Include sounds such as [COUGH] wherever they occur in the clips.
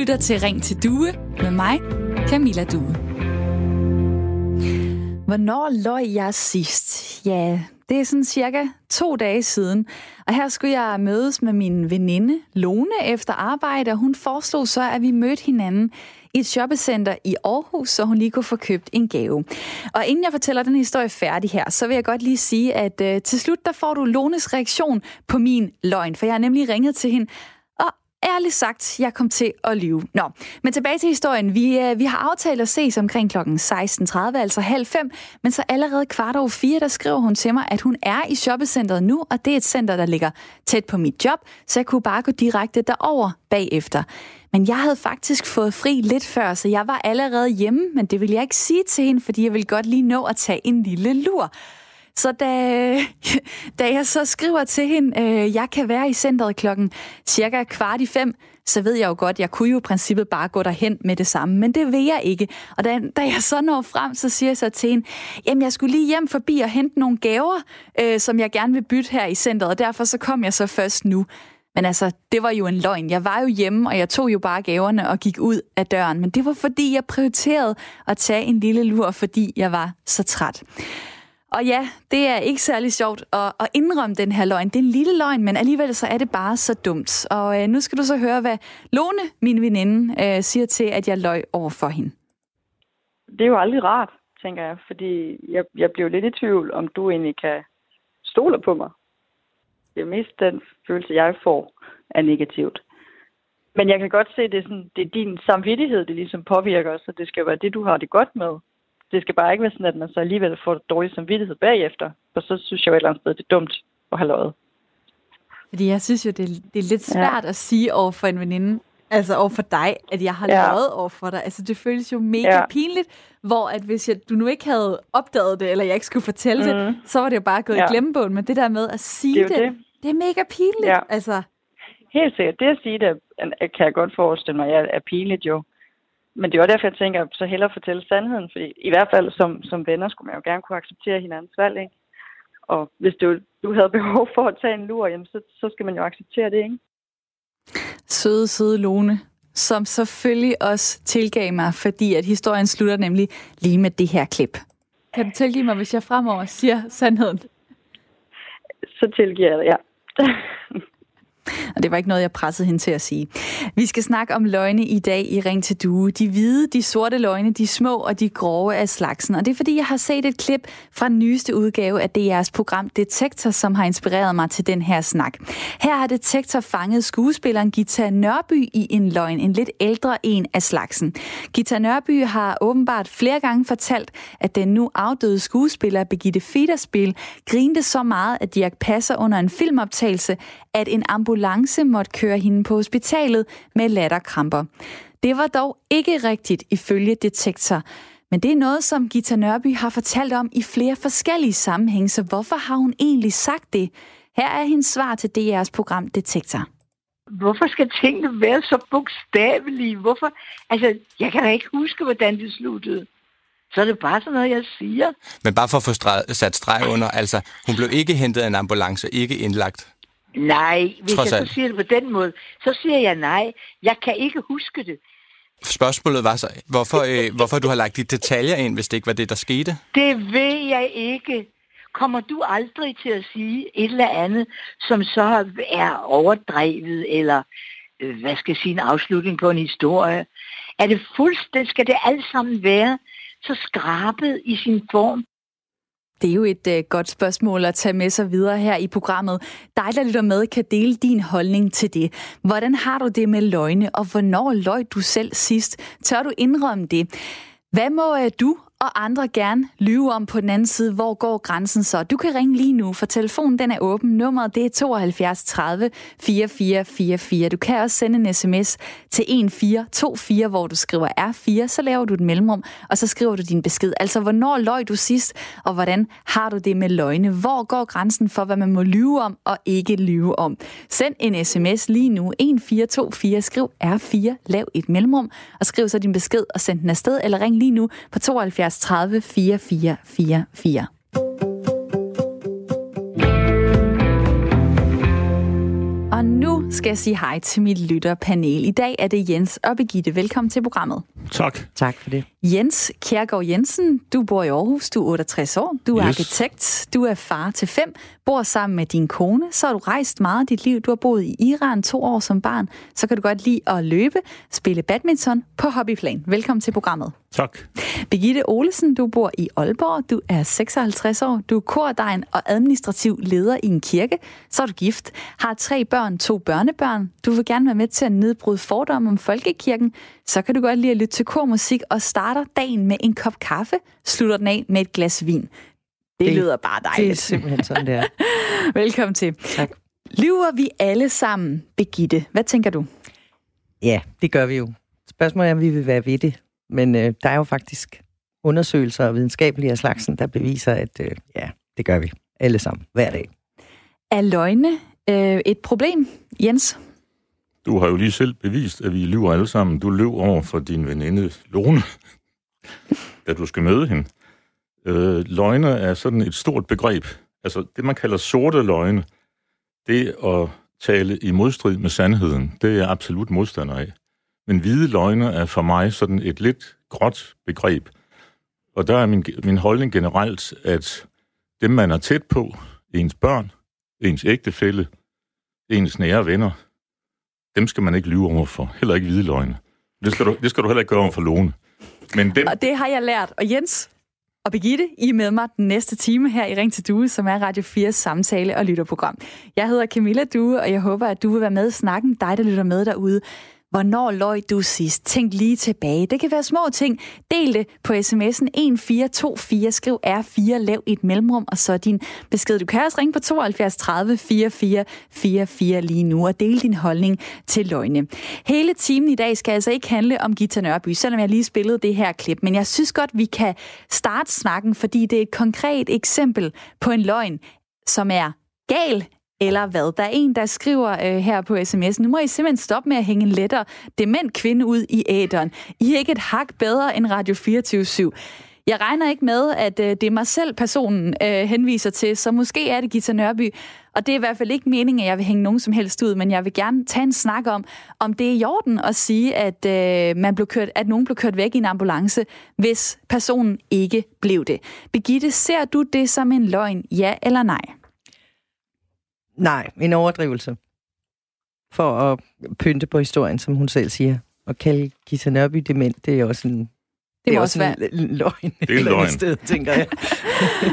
lytter til Ring til Due med mig, Camilla Due. Hvornår løg jeg sidst? Ja, det er sådan cirka to dage siden. Og her skulle jeg mødes med min veninde Lone efter arbejde, og hun foreslog så, at vi mødte hinanden i et shoppecenter i Aarhus, så hun lige kunne få købt en gave. Og inden jeg fortæller den historie færdig her, så vil jeg godt lige sige, at øh, til slut der får du Lones reaktion på min løgn, for jeg har nemlig ringet til hende ærligt sagt, jeg kom til at lyve. Nå, men tilbage til historien. Vi, øh, vi har aftalt at ses omkring kl. 16.30, altså halv fem, men så allerede kvart over fire, der skriver hun til mig, at hun er i shoppecenteret nu, og det er et center, der ligger tæt på mit job, så jeg kunne bare gå direkte derover bagefter. Men jeg havde faktisk fået fri lidt før, så jeg var allerede hjemme, men det ville jeg ikke sige til hende, fordi jeg ville godt lige nå at tage en lille lur. Så da, [LAUGHS] da jeg så skriver til hende, øh, jeg kan være i centret klokken cirka kvart i fem, så ved jeg jo godt, jeg kunne jo i princippet bare gå derhen med det samme, men det vil jeg ikke. Og da, da jeg så når frem, så siger jeg så til hende, jamen jeg skulle lige hjem forbi og hente nogle gaver, øh, som jeg gerne vil bytte her i centret, og derfor så kom jeg så først nu. Men altså, det var jo en løgn. Jeg var jo hjemme, og jeg tog jo bare gaverne og gik ud af døren. Men det var fordi, jeg prioriterede at tage en lille lur, fordi jeg var så træt. Og ja, det er ikke særlig sjovt at, at indrømme den her løgn. Det er en lille løgn, men alligevel så er det bare så dumt. Og øh, nu skal du så høre, hvad Lone, min veninde, øh, siger til, at jeg løg over for hende. Det er jo aldrig rart, tænker jeg, fordi jeg, jeg bliver lidt i tvivl, om du egentlig kan stole på mig. Det er mest den følelse, jeg får, er negativt. Men jeg kan godt se, at det er, sådan, det er din samvittighed, det ligesom påvirker os, og det skal være det, du har det godt med det skal bare ikke være sådan, at man så alligevel får dårlig samvittighed bagefter. For så synes jeg jo et eller andet sted, det er dumt at have løjet. Fordi jeg synes jo, det er, det er lidt svært ja. at sige over for en veninde, altså over for dig, at jeg har ja. løjet over for dig. Altså det føles jo mega ja. pinligt, hvor at hvis jeg, du nu ikke havde opdaget det, eller jeg ikke skulle fortælle mm. det, så var det jo bare gået ja. i glemmebogen. Men det der med at sige det, det, det, det er mega pinligt. Ja. Altså. Helt sikkert. Det at sige det, kan jeg godt forestille mig, er pinligt jo men det er også derfor, jeg tænker, så hellere fortælle sandheden, fordi i hvert fald som, som venner skulle man jo gerne kunne acceptere hinandens valg, ikke? Og hvis du, du havde behov for at tage en lur, jamen, så, så skal man jo acceptere det, ikke? Søde, søde Lone, som selvfølgelig også tilgav mig, fordi at historien slutter nemlig lige med det her klip. Kan du tilgive mig, hvis jeg fremover siger sandheden? Så tilgiver jeg det, ja. [LAUGHS] Og det var ikke noget, jeg pressede hende til at sige. Vi skal snakke om løgne i dag i Ring til Due. De hvide, de sorte løgne, de små og de grove af slagsen. Og det er fordi, jeg har set et klip fra den nyeste udgave af DR's program Detektor, som har inspireret mig til den her snak. Her har Detektor fanget skuespilleren Gita Nørby i en løgn, en lidt ældre en af slagsen. Gita Nørby har åbenbart flere gange fortalt, at den nu afdøde skuespiller Begitte Federspil grinte så meget, at Dirk Passer under en filmoptagelse, at en ambulance måtte køre hende på hospitalet med latterkramper. Det var dog ikke rigtigt ifølge Detektor. Men det er noget, som Gita Nørby har fortalt om i flere forskellige sammenhænge, så hvorfor har hun egentlig sagt det? Her er hendes svar til DR's program Detektor. Hvorfor skal tingene være så bogstavelige? Hvorfor? Altså, jeg kan da ikke huske, hvordan det sluttede. Så er det bare sådan noget, jeg siger. Men bare for at få sat streg under, altså, hun blev ikke hentet af en ambulance, ikke indlagt. Nej, hvis Trods jeg så siger det på den måde, så siger jeg nej. Jeg kan ikke huske det. Spørgsmålet var så, hvorfor, øh, hvorfor du har lagt de detaljer ind, hvis det ikke var det, der skete? Det ved jeg ikke. Kommer du aldrig til at sige et eller andet, som så er overdrevet, eller øh, hvad skal jeg sige, en afslutning på en historie? Er det fuldstændig, skal det alt sammen være så skrabet i sin form, det er jo et øh, godt spørgsmål at tage med sig videre her i programmet. Dig, der lytter med, kan dele din holdning til det. Hvordan har du det med løgne, og hvornår løg du selv sidst? Tør du indrømme det? Hvad må øh, du og andre gerne lyve om på den anden side, hvor går grænsen så? Du kan ringe lige nu, for telefonen den er åben. Nummeret det er 72 30 4444. Du kan også sende en sms til 1424, hvor du skriver R4, så laver du et mellemrum, og så skriver du din besked. Altså, hvornår løg du sidst, og hvordan har du det med løgne? Hvor går grænsen for, hvad man må lyve om og ikke lyve om? Send en sms lige nu, 1424, skriv R4, lav et mellemrum, og skriv så din besked og send den afsted, eller ring lige nu på 72 72 30 4444. Og nu skal jeg sige hej til mit lytterpanel. I dag er det Jens og Begitte. Velkommen til programmet. Tak. Tak for det. Jens Kjærgaard Jensen, du bor i Aarhus, du er 68 år, du er Yes. arkitekt, du er far til fem, bor sammen med din kone, så har du rejst meget i dit liv, du har boet i Iran to år som barn, så kan du godt lide at løbe, spille badminton på hobbyplan. Velkommen til programmet. Tak. Birgitte Olesen, du bor i Aalborg, du er 56 år, du er kordegn og administrativ leder i en kirke, så er du gift, har tre børn, to børnebørn, du vil gerne være med til at nedbryde fordomme om folkekirken, så kan du godt lide at lytte til kormusik og starter dagen med en kop kaffe, slutter den af med et glas vin. Det, det lyder bare Det er dejligt. simpelthen sådan, det er. [LAUGHS] Velkommen til. Tak. Lyver vi alle sammen, Birgitte? Hvad tænker du? Ja, det gør vi jo. Spørgsmålet er, om vi vil være ved det. Men øh, der er jo faktisk undersøgelser og videnskabelige af slagsen, der beviser, at øh, ja, det gør vi alle sammen, hver dag. Er løgne øh, et problem, Jens? Du har jo lige selv bevist, at vi lyver alle sammen. Du løb over for din veninde Lone, [LAUGHS] da du skal møde hende. Øh, løgne er sådan et stort begreb. Altså det, man kalder sorte løgne, det at tale i modstrid med sandheden, det er jeg absolut modstander af. Men hvide løgne er for mig sådan et lidt gråt begreb. Og der er min, min holdning generelt, at dem, man er tæt på, ens børn, ens ægtefælle, ens nære venner, dem skal man ikke lyve over for. Heller ikke hvide løgne. Det skal du, det skal du heller ikke gøre over for Lone. Men dem, Og det har jeg lært. Og Jens og Birgitte, I er med mig den næste time her i Ring til Due, som er Radio 4's samtale- og lytterprogram. Jeg hedder Camilla Due, og jeg håber, at du vil være med i snakken, dig der lytter med derude. Hvornår løj du sidst? Tænk lige tilbage. Det kan være små ting. Del det på sms'en 1424. Skriv R4, lav et mellemrum, og så din besked. Du kan også ringe på 72 30 44 44 lige nu og dele din holdning til løgne. Hele timen i dag skal altså ikke handle om Gita Nørby, selvom jeg lige spillede det her klip. Men jeg synes godt, vi kan starte snakken, fordi det er et konkret eksempel på en løgn, som er gal eller hvad? Der er en, der skriver øh, her på sms, nu må I simpelthen stoppe med at hænge en lettere dement kvinde ud i æderen. I er ikke et hak bedre end Radio 24 /7. Jeg regner ikke med, at øh, det er mig selv, personen øh, henviser til, så måske er det Gita Nørby. Og det er i hvert fald ikke meningen, at jeg vil hænge nogen som helst ud, men jeg vil gerne tage en snak om, om det er i orden at sige, at, øh, man blev kørt, at nogen blev kørt væk i en ambulance, hvis personen ikke blev det. Begitte, ser du det som en løgn, ja eller nej? Nej, en overdrivelse. For at pynte på historien, som hun selv siger. Og kalde Gita Nørby dement, det er også en... Det, må er også være. en, løgn. er et eller andet løgn. Sted, tænker jeg.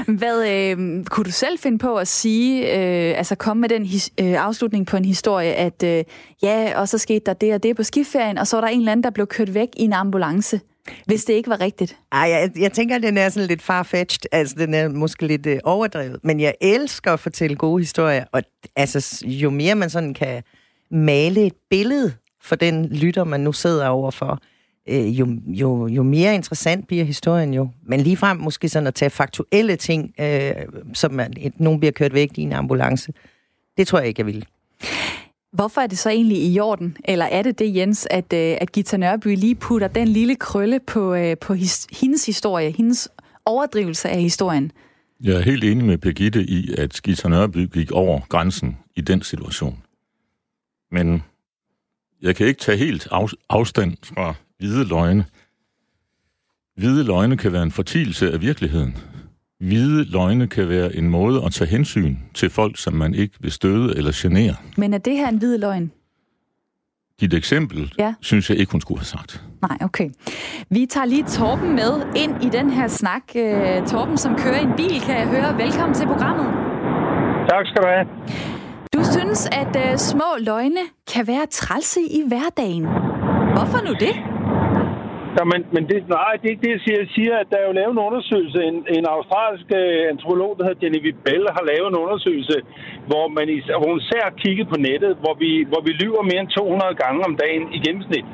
[LAUGHS] Hvad øh, kunne du selv finde på at sige, øh, altså komme med den his, øh, afslutning på en historie, at øh, ja, og så skete der det og det på skiferien, og så var der en eller anden, der blev kørt væk i en ambulance, hvis det ikke var rigtigt? Ej, jeg, jeg tænker, at den er sådan lidt farfetched. Altså, den er måske lidt øh, overdrevet. Men jeg elsker at fortælle gode historier. Og altså, jo mere man sådan kan male et billede for den lytter, man nu sidder overfor, øh, jo, jo, jo mere interessant bliver historien jo. Men ligefrem måske sådan at tage faktuelle ting, øh, som man, et, nogen bliver kørt væk i en ambulance, det tror jeg ikke, jeg vil. Hvorfor er det så egentlig i orden? Eller er det det, Jens, at, øh, at Gita Nørby lige putter den lille krølle på, øh, på his, hendes historie, hendes overdrivelse af historien? jeg er helt enig med Birgitte i, at Gita Nørby gik over grænsen i den situation. Men jeg kan ikke tage helt af, afstand fra hvide løgne. Hvide løgne kan være en fortielse af virkeligheden. Hvide løgne kan være en måde at tage hensyn til folk, som man ikke vil støde eller genere. Men er det her en hvid løgn? Dit eksempel, Ja. synes jeg ikke, hun skulle have sagt. Nej, okay. Vi tager lige Torben med ind i den her snak. Øh, Torben, som kører i en bil, kan jeg høre. Velkommen til programmet. Tak skal du have. Du synes, at øh, små løgne kan være trælse i hverdagen. Hvorfor nu det? Ja, men, men det, nej, det er ikke det, jeg siger. Jeg siger, at der er jo lavet en undersøgelse. En, en australsk øh, antropolog, der hedder Genevieve Bell, har lavet en undersøgelse, hvor, man is, hvor hun ser kigget på nettet, hvor vi, hvor vi lyver mere end 200 gange om dagen i gennemsnit.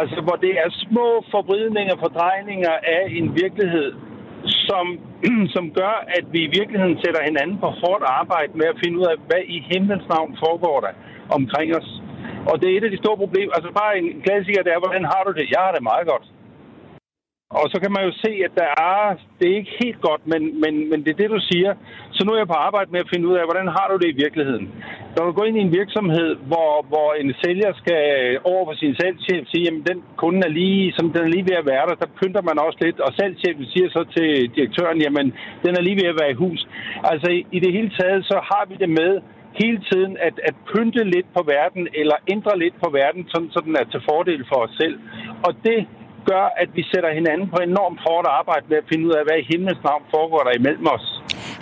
Altså, hvor det er små forvridninger, fordrejninger af en virkelighed, som, [CLEARS THROAT] som gør, at vi i virkeligheden sætter hinanden på hårdt arbejde med at finde ud af, hvad i himlens navn foregår der omkring os. Og det er et af de store problemer. Altså bare en klassiker, det er, hvordan har du det? Jeg har det meget godt. Og så kan man jo se, at der er, det er ikke helt godt, men, men, men det er det, du siger. Så nu er jeg på arbejde med at finde ud af, hvordan har du det i virkeligheden? Når du går ind i en virksomhed, hvor, hvor en sælger skal over for sin salgschef sige, at den kunde er lige, som den er lige ved at være der, der pynter man også lidt. Og salgschefen siger så til direktøren, jamen den er lige ved at være i hus. Altså i, i det hele taget, så har vi det med hele tiden at, at pynte lidt på verden, eller ændre lidt på verden, sådan, så den er til fordel for os selv. Og det gør, at vi sætter hinanden på enormt hårdt arbejde med at finde ud af, hvad i himlens navn foregår der imellem os.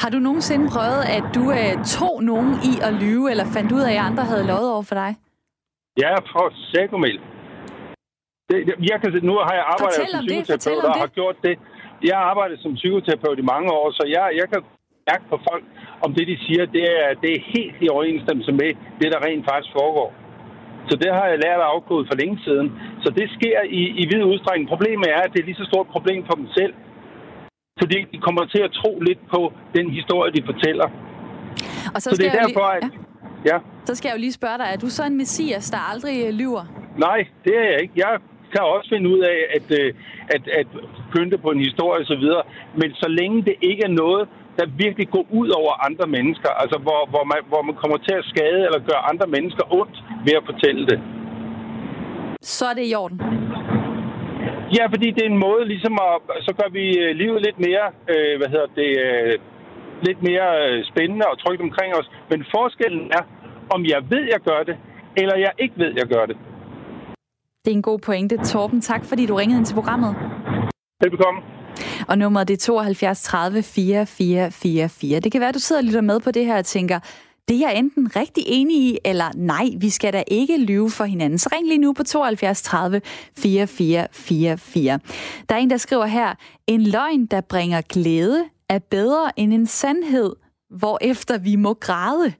Har du nogensinde prøvet, at du øh, tog nogen i at lyve, eller fandt ud af, at andre havde lovet over for dig? Ja, for sækomel. Det, jeg kan, nu har jeg arbejdet Fortæl som psykoterapeut, og har gjort det. Jeg har arbejdet som psykoterapeut i mange år, så jeg, jeg kan mærke på folk, om det, de siger, det er, det er helt i overensstemmelse med det, der rent faktisk foregår. Så det har jeg lært at afkode for længe siden. Så det sker i, i vid udstrækning. Problemet er, at det er lige så stort problem for dem selv. Fordi de kommer til at tro lidt på den historie, de fortæller. Og så, Så det er derfor, lige, at... ja, Ja. så skal jeg jo lige spørge dig, er du så en messias, der aldrig øh, lyver? Nej, det er jeg ikke. Jeg kan også finde ud af at, øh, at, at pynte på en historie osv., men så længe det ikke er noget, der virkelig går ud over andre mennesker, altså hvor, hvor, man, hvor man kommer til at skade eller gøre andre mennesker ondt ved at fortælle det. Så er det i orden. Ja, fordi det er en måde ligesom at, så gør vi øh, livet lidt mere, øh, hvad hedder det, øh, lidt mere øh, spændende og trygt omkring os. Men forskellen er, om jeg ved, jeg gør det, eller jeg ikke ved, jeg gør det. Det er en god pointe. Torben, tak fordi du ringede ind til programmet. Velbekomme. Og nummeret det er 72 30 4444. Det kan være, at du sidder og lytter med på det her og tænker, det er jeg enten rigtig enig i, eller nej, vi skal da ikke lyve for hinanden. Så ring lige nu på 72 30 4444. Der er en, der skriver her, en løgn, der bringer glæde, er bedre end en sandhed, hvorefter vi må græde.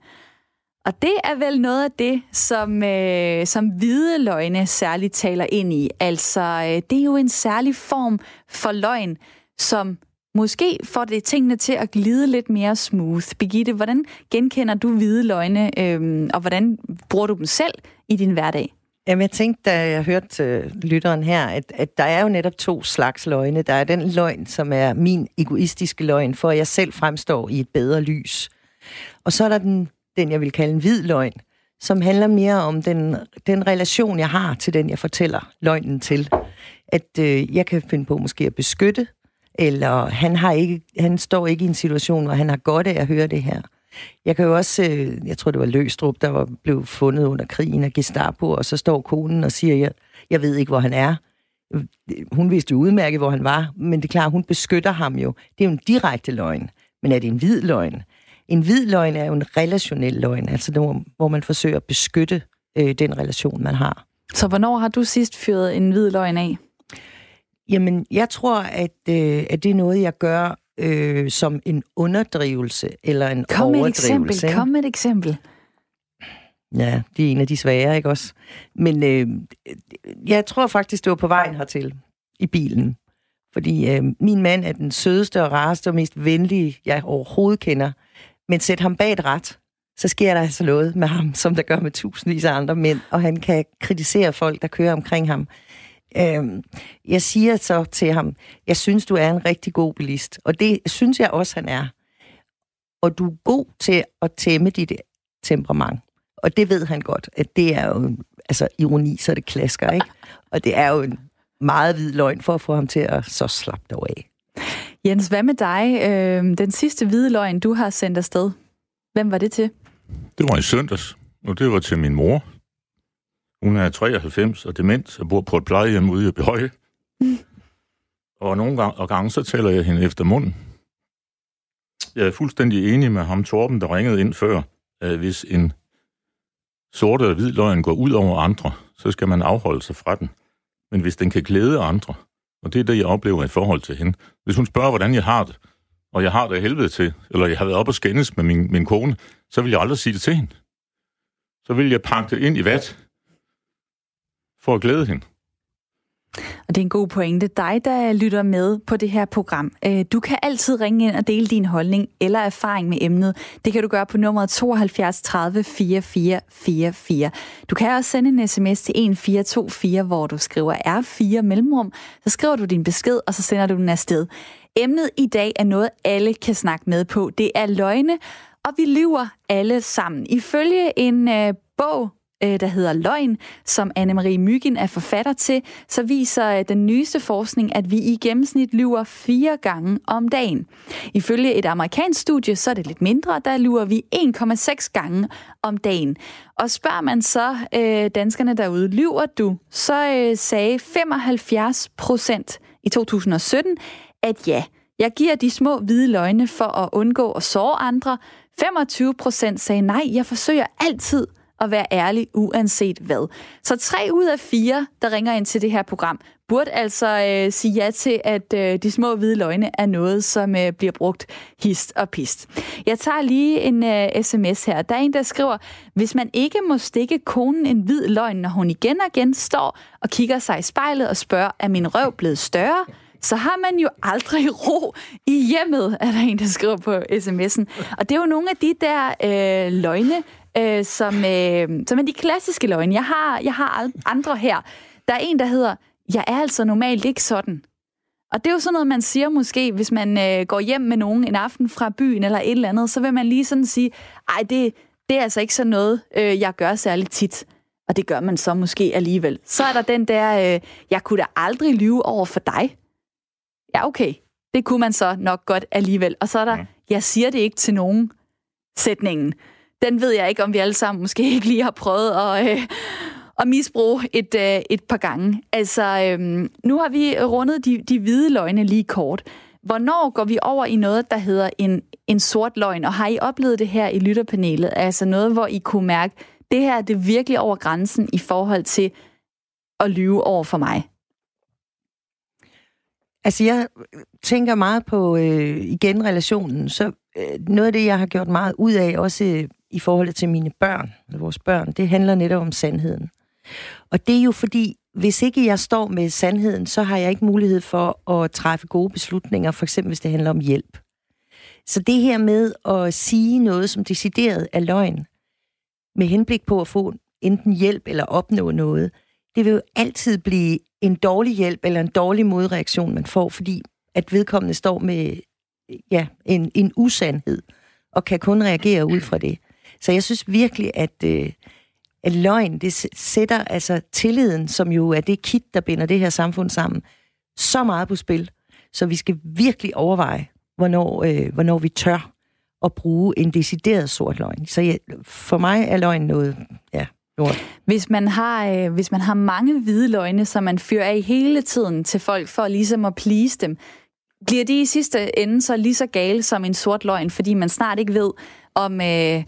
Og det er vel noget af det, som, øh, som hvide løgne særligt taler ind i. Altså, øh, det er jo en særlig form for løgn, som måske får det tingene til at glide lidt mere smooth. Birgitte, hvordan genkender du hvide løgne, øh, og hvordan bruger du dem selv i din hverdag? Jamen, jeg tænkte, da jeg hørte øh, lytteren her, at, at der er jo netop to slags løgne. Der er den løgn, som er min egoistiske løgn, for at jeg selv fremstår i et bedre lys. Og så er der den, den jeg vil kalde en hvid løgn, som handler mere om den, den relation, jeg har til den, jeg fortæller løgnen til. At øh, jeg kan finde på måske at beskytte, eller han, har ikke, han står ikke i en situation, hvor han har godt af at høre det her. Jeg kan jo også, øh, jeg tror det var Løstrup, der var blevet fundet under krigen af Gestapo, og så står konen og siger, jeg, jeg ved ikke, hvor han er. Hun vidste jo udmærket, hvor han var, men det er klart, hun beskytter ham jo. Det er jo en direkte løgn, men er det en hvid løgn? En hvid løgn er jo en relationel løgn, altså der, hvor man forsøger at beskytte øh, den relation, man har. Så hvornår har du sidst fyret en hvid løgn af? Jamen, jeg tror, at, øh, at det er noget, jeg gør øh, som en underdrivelse eller en Kom med et overdrivelse. eksempel. ikke? Kom med et eksempel. Ja, det er en af de svære, ikke også? Men øh, jeg tror faktisk, det var på vejen hertil i bilen. Fordi øh, min mand er den sødeste og rareste og mest venlige, jeg overhovedet kender. Men sæt ham bag et ret, så sker der altså noget med ham, som der gør med tusindvis af andre mænd, og han kan kritisere folk, der kører omkring ham. Øhm, jeg siger så til ham, jeg synes, du er en rigtig god bilist, og det synes jeg også, han er. Og du er god til at tæmme dit temperament. Og det ved han godt, at det er jo altså ironi, så det klasker, ikke? Og det er jo en meget hvid løgn for at få ham til at så slappe dig af. Jens, hvad med dig? Øh, den sidste hvide løgn, du har sendt afsted. Hvem var det til? Det var i søndags, og det var til min mor. Hun er 93 og dement og bor på et plejehjem ude i Behøje. [LAUGHS] Og nogle gange, og gange så taler jeg hende efter munden. Jeg er fuldstændig enig med ham, Torben, der ringede ind før, at hvis en sorte og hvid løgn går ud over andre, så skal man afholde sig fra den. Men hvis den kan glæde andre, og det er det, jeg oplever i forhold til hende. Hvis hun spørger, hvordan jeg har det, og jeg har det helvede til, eller jeg har været op og skændes med min, min kone, så vil jeg aldrig sige det til hende. Så vil jeg pakke det ind i vat, for at glæde hende. Og det er en god pointe. Dig, der lytter med på det her program, øh, du kan altid ringe ind og dele din holdning eller erfaring med emnet. Det kan du gøre på nummeret 72 30 44 44. Du kan også sende en sms til 1424, hvor du skriver R4 mellemrum. Så skriver du din besked, og så sender du den afsted. Emnet i dag er noget, alle kan snakke med på. Det er løgne, og vi lyver alle sammen. Ifølge en øh, bog, øh, der hedder Løgn, som Anne-Marie Myggen er forfatter til, så viser øh, den nyeste forskning, at vi i gennemsnit lyver fire gange om dagen. Ifølge et amerikansk studie, så er det lidt mindre, der lyver vi 1,6 gange om dagen. Og spørger man så øh, danskerne derude, lyver du, så øh, sagde 75 procent i 2017, at ja, jeg giver de små hvide løgne for at undgå at såre andre. 25 procent sagde nej, jeg forsøger altid at være ærlig, uanset hvad. Så tre ud af fire, der ringer ind til det her program, burde altså øh, sige ja til, at øh, de små hvide løgne er noget, som øh, bliver brugt hist og pist. Jeg tager lige en øh, sms her. Der er en, der skriver, hvis man ikke må stikke konen en hvid løgn, når hun igen og igen står og kigger sig i spejlet og spørger, er min røv blevet større? så har man jo aldrig [LAUGHS] ro i hjemmet, er der en, der skriver på sms'en. Og det er jo nogle af de der øh, løgne, øh, som, øh, som er de klassiske løgne. Jeg har, jeg har andre her. Der er en, der hedder, jeg er altså normalt ikke sådan. Og det er jo sådan noget, man siger måske, hvis man øh, går hjem med nogen en aften fra byen eller et eller andet, så vil man lige sådan sige, ej, det, det er altså ikke sådan noget, øh, jeg gør særligt tit. Og det gør man så måske alligevel. Så er der den der, øh, jeg kunne da aldrig lyve over for dig. Ja, okay. Det kunne man så nok godt alligevel. Og så er der, jeg siger det ikke til nogen sætningen den ved jeg ikke, om vi alle sammen måske [LAUGHS] ikke lige har prøvet at, øh, at misbruge et, øh, et par gange. Altså, øh, nu har vi rundet de, de hvide løgne lige kort. Hvornår går vi over i noget, der hedder en, en sort løgn? Og har I oplevet det her i lytterpanelet? Altså noget, hvor I kunne mærke, det her det er virkelig over grænsen i forhold til at lyve over for mig? Altså, jeg tænker meget på, øh, igen, relationen. Så øh, noget af det, jeg har gjort meget ud af, også øh, i forhold til mine børn, eller vores børn, det handler netop om sandheden. Og det er jo fordi, hvis ikke jeg står med sandheden, så har jeg ikke mulighed for at træffe gode beslutninger, for eksempel hvis det handler om hjælp. Så det her med at sige noget, som decideret er løgn, med henblik på at få enten hjælp eller opnå noget, det vil jo altid blive en dårlig hjælp eller en dårlig modreaktion, man får, fordi at vedkommende står med ja, en, en usandhed og kan kun reagere ud fra det. Så jeg synes virkelig, at, øh, at løgn, det sætter altså tilliden, som jo er det kit, der binder det her samfund sammen, så meget på spil. Så vi skal virkelig overveje, hvornår, øh, hvornår vi tør at bruge en decideret sort løgn. Så jeg, for mig er løgn noget, ja, lort. Hvis man har, øh, hvis man har mange hvide løgne, som man fyrer af hele tiden til folk for ligesom at please dem, bliver de i sidste ende så lige så gale som en sort løgn, fordi man snart ikke ved, om, øh,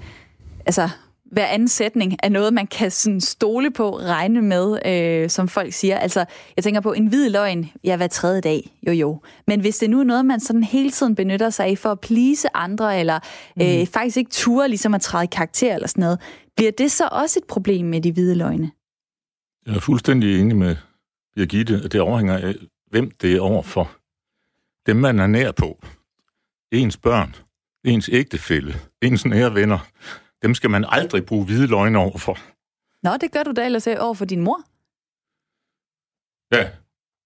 altså, hver anden sætning er noget, man kan sådan stole på, regne med, øh, som folk siger. Altså, jeg tænker på en hvid løgn, ja, hver tredje dag, jo jo. Men hvis det nu er noget, man sådan hele tiden benytter sig af for at plise andre, eller øh, mm. faktisk ikke ture ligesom at træde karakter eller sådan noget, bliver det så også et problem med de hvide løgne? Jeg er fuldstændig enig med Birgitte, at det overhænger af, hvem det er overfor. Dem, man er nær på. Ens børn, ens ægtefælle, ens nære venner dem skal man aldrig bruge hvide løgne over for. Nå, det gør du da ellers over for din mor. Ja.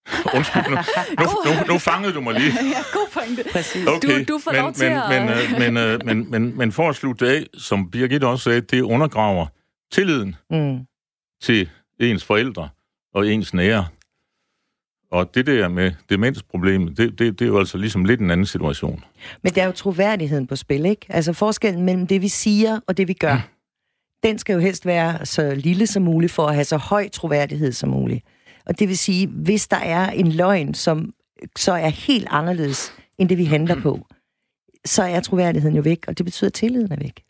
[LAUGHS] Undskyld, nu, nu, nu, nu fangede du mig lige. [LAUGHS] ja, god pointe. Præcis. Okay, du, du får men, lov til men, at... Men, men, men, men, men, men for at slutte af, som Birgit også sagde, det undergraver tilliden mm. til ens forældre og ens nære. Og det der med demensproblemet, det, det, det er jo altså ligesom lidt en anden situation. Men der er jo troværdigheden på spil, ikke? Altså forskellen mellem det, vi siger og det, vi gør, mm. den skal jo helst være så lille som muligt for at have så høj troværdighed som muligt. Og det vil sige, hvis der er en løgn, som så er helt anderledes end det, vi handler på, så er troværdigheden jo væk, og det betyder, at tilliden er væk.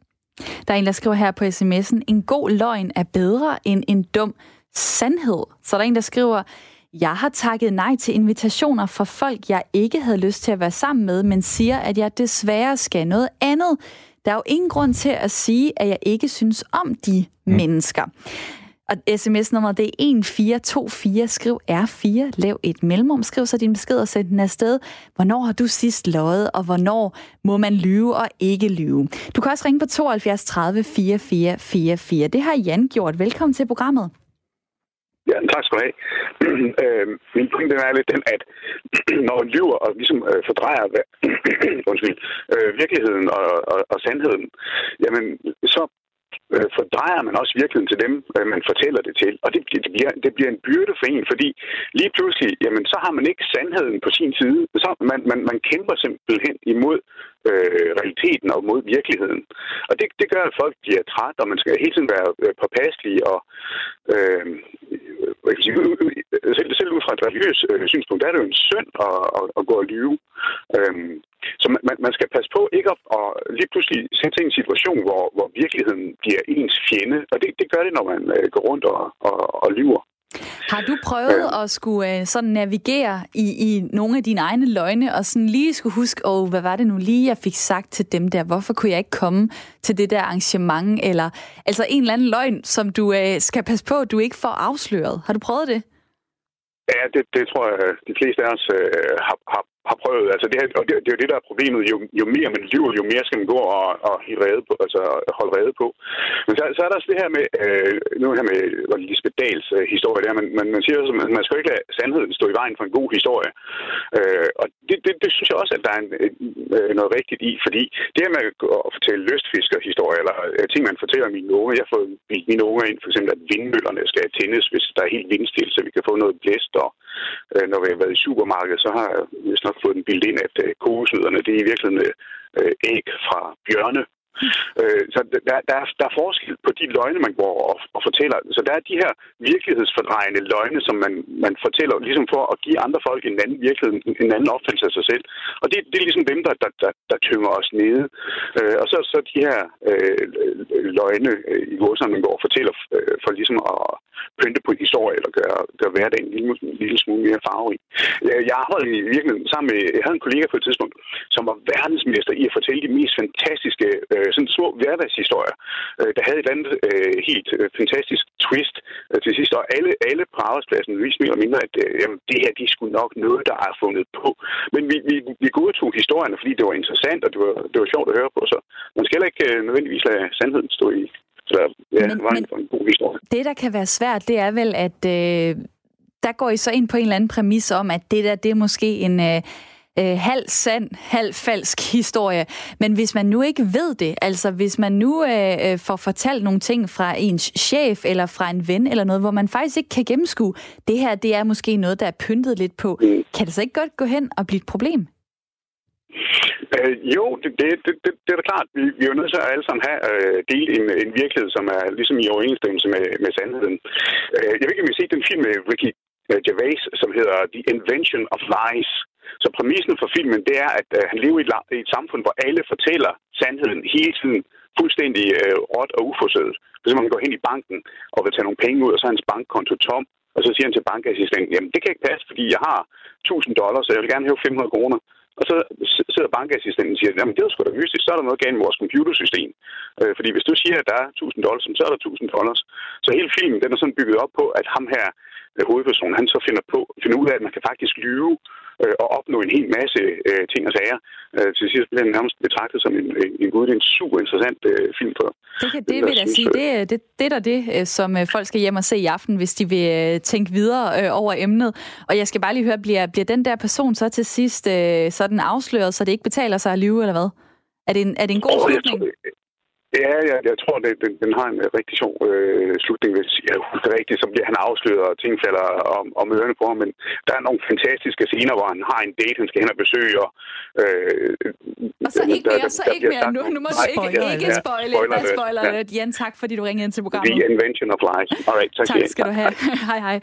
Der er en, der skriver her på sms'en, en god løgn er bedre end en dum sandhed. Så der er en, der skriver, jeg har takket nej til invitationer fra folk, jeg ikke havde lyst til at være sammen med, men siger, at jeg desværre skal noget andet. Der er jo ingen grund til at sige, at jeg ikke synes om de mm. mennesker. Og sms-nummeret det er 1424. Skriv R4. Lav et mellemrum. Skriv så din besked og send den afsted. Hvornår har du sidst løjet, og hvornår må man lyve og ikke lyve? Du kan også ringe på 72 30 44 44. Det har Jan gjort. Velkommen til programmet. Ja, tak skal du have. [CLEARS THROAT] øh, min pointe er lidt den, at [CLEARS THROAT] når man lyver og ligesom øh, fordrejer [CLEARS THROAT] undskyld, øh, virkeligheden og, og, og sandheden, jamen så øh, fordrejer man også virkeligheden til dem, øh, man fortæller det til. Og det, det, bliver, det bliver en byrde for en, fordi lige pludselig, jamen, så har man ikke sandheden på sin side. Så man, man, man kæmper simpelthen imod øh, realiteten og mod virkeligheden. Og det, det gør, at folk bliver trætte, og man skal hele tiden være øh, påpasselig og øh, selv, selv ud fra et religiøst øh, synspunkt, der er det jo en synd at, at, at gå og lyve. Øhm, så man, man skal passe på ikke at, at lige pludselig sætte sig i en situation, hvor, hvor virkeligheden bliver ens fjende. Og det, det gør det, når man øh, går rundt og, og, og lyver. Har du prøvet ja. at skulle uh, sådan navigere i, i nogle af dine egne løgne, og sådan lige skulle huske, oh, hvad var det nu lige, jeg fik sagt til dem der? Hvorfor kunne jeg ikke komme til det der arrangement? Eller altså en eller anden løgn, som du uh, skal passe på, du ikke får afsløret. Har du prøvet det? Ja, det, det tror jeg, de fleste af os uh, har, har, har prøvet. Altså det, her, og det, det er jo det, der er problemet. Jo, jo mere man lyver, jo mere skal man gå og, og rede på, altså holde rede på. Men så, så er der også det her med, øh, nu her med Lisbeth Dahls øh, historie der, man, man, man siger også, at man skal ikke lade sandheden stå i vejen for en god historie. Øh, og det, det, det, synes jeg også, at der er en, øh, noget rigtigt i, fordi det her med at fortælle lystfiskerhistorie, eller øh, ting, man fortæller mine unge, jeg får mine unge ind, for eksempel, at vindmøllerne skal tændes, hvis der er helt vindstille, så vi kan få noget blæst, og øh, når vi har været i supermarkedet, så har jeg fået den bildet ind, at øh, kokosnødderne, det er i virkeligheden øh, øh, æg fra bjørne. Øh, så der, der, er, der er forskel på de løgne, man går og, og fortæller. Så der er de her virkelighedsfordrejende løgne, som man, man fortæller, ligesom for at give andre folk en anden virkelighed, en anden opfattelse af sig selv. Og det, det er ligesom dem, der, der, der, der tynger os nede. Øh, og så, så de her øh, løgne øh, i vores man går og fortæller øh, for ligesom at pynte på en historie, eller gøre, gøre hverdagen en lille, en lille smule mere farverig. Øh, jeg arbejdede i virkeligheden sammen med, jeg havde en kollega på et tidspunkt, som var verdensmester i at fortælle de mest fantastiske øh, øh, sådan små hverdagshistorier, øh, der havde et eller andet øh, helt øh, fantastisk twist øh, til sidst. Og alle, alle på arbejdspladsen viste mere eller mindre, at øh, jamen, det her de skulle nok noget, der er fundet på. Men vi, vi, vi godtog historierne, fordi det var interessant, og det var, det var sjovt at høre på. Så man skal heller ikke øh, nødvendigvis lade sandheden stå i så ja, men, var en, men en god historie. Det, der kan være svært, det er vel, at øh, der går I så ind på en eller anden præmis om, at det der, det er måske en... Øh, øh, halv sand, halv falsk historie. Men hvis man nu ikke ved det, altså hvis man nu øh, øh, får fortalt nogle ting fra ens chef eller fra en ven eller noget, hvor man faktisk ikke kan gennemskue, det her det er måske noget, der er pyntet lidt på, mm. kan det så ikke godt gå hen og blive et problem? Øh, jo, det, det, det, det, det er da klart. Vi, vi er jo nødt til at alle sammen have øh, delt en, en virkelighed, som er ligesom i overensstemmelse med, med sandheden. Øh, jeg ved ikke, om I har set den film med Ricky Øh, Gervais, som hedder The Invention of Lies. Så præmissen for filmen, det er, at øh, han lever i et, i et samfund, hvor alle fortæller sandheden hele tiden fuldstændig øh, råt og uforsøget. Hvis man går hen i banken og vil tage nogle penge ud, og så er hans bankkonto tom, og så siger han til bankassistenten, jamen det kan ikke passe, fordi jeg har 1000 dollars, så jeg vil gerne have 500 kroner. Og så sidder bankassistenten og siger, jamen det er sgu da mystisk, så er der noget galt med vores computersystem. Øh, fordi hvis du siger, at der er 1000 dollars, så er der 1000 dollars. Så hele filmen den er sådan bygget op på, at ham her, øh, hovedpersonen, han så finder, på, finder ud af, at man kan faktisk lyve øh, og opnå en hel masse øh, ting og sager. Øh, til sidst bliver den nærmest betragtet som en, en, en er en super interessant øh, film for. Det, kan, det vil jeg sige. Det, det, det er da det, øh, som øh, folk skal hjem og se i aften, hvis de vil øh, tænke videre øh, over emnet. Og jeg skal bare lige høre, bliver, bliver den der person så til sidst øh, sådan afsløret, så det ikke betaler sig at lyve, eller hvad? Er det en, er det en god oh, slutning? Jeg tror, Ja, ja, jeg tror, det, den, den har en rigtig sjov øh, slutning. Hvis jeg husker rigtigt, så bliver han afsløret, og ting falder om, om ørerne på ham. Men der er nogle fantastiske scener, hvor han har en date, han skal hen og besøge. Og, øh, og så ikke mere, der, så ikke mere. Nu, nu må du ikke, ikke, spoile. Ja, spoiler, spoiler ja. Jan, tak fordi du ringede ind til programmet. The Invention of Lies. All right, tak, tak skal du have. hej, hej.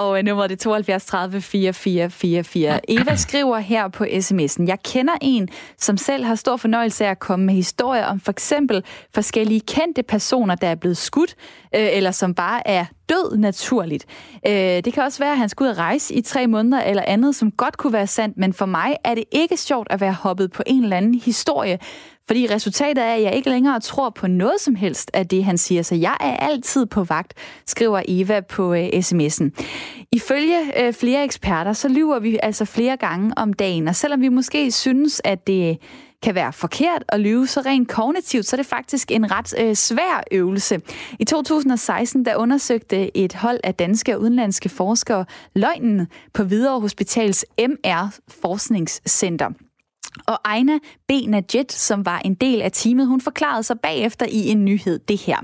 Og uh, nummeret er 72 30 44 44. Eva skriver her på sms'en, jeg kender en, som selv har stor fornøjelse af at komme med historier om for eksempel forskellige kendte personer, der er blevet skudt, øh, eller som bare er død naturligt. Øh, det kan også være, at han skal ud og rejse i tre måneder eller andet, som godt kunne være sandt, men for mig er det ikke sjovt at være hoppet på en eller anden historie, fordi resultatet er, at jeg ikke længere tror på noget som helst af det, han siger. Så jeg er altid på vagt, skriver Eva på øh, sms'en. Ifølge øh, flere eksperter, så lyver vi altså flere gange om dagen. Og selvom vi måske synes, at det kan være forkert at lyve, så rent kognitivt, så er det faktisk en ret øh, svær øvelse. I 2016, der undersøgte et hold af danske og udenlandske forskere løgnen på Hvidovre Hospitals MR-forskningscenter. Og Ejna B. Najet, som var en del af teamet, hun forklarede sig bagefter i en nyhed det her.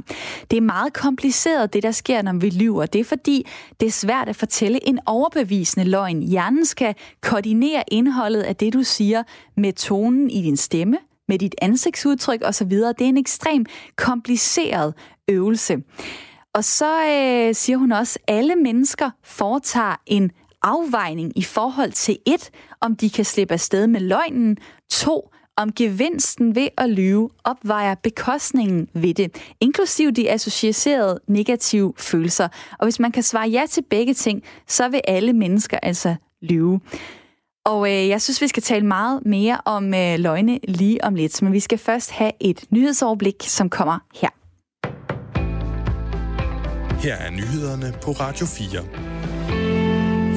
Det er meget kompliceret, det der sker, når vi lyver. Det er fordi, det er svært at fortælle en overbevisende løgn. Hjernen skal koordinere indholdet af det, du siger, med tonen i din stemme, med dit ansigtsudtryk osv. Det er en ekstrem kompliceret øvelse. Og så øh, siger hun også, at alle mennesker foretager en afvejning i forhold til et, om de kan slippe afsted med løgnen, to, om gevinsten ved at lyve opvejer bekostningen ved det, inklusiv de associerede negative følelser. Og hvis man kan svare ja til begge ting, så vil alle mennesker altså lyve. Og øh, jeg synes, vi skal tale meget mere om øh, løgne lige om lidt, men vi skal først have et nyhedsoverblik, som kommer her. Her er nyhederne på Radio 4.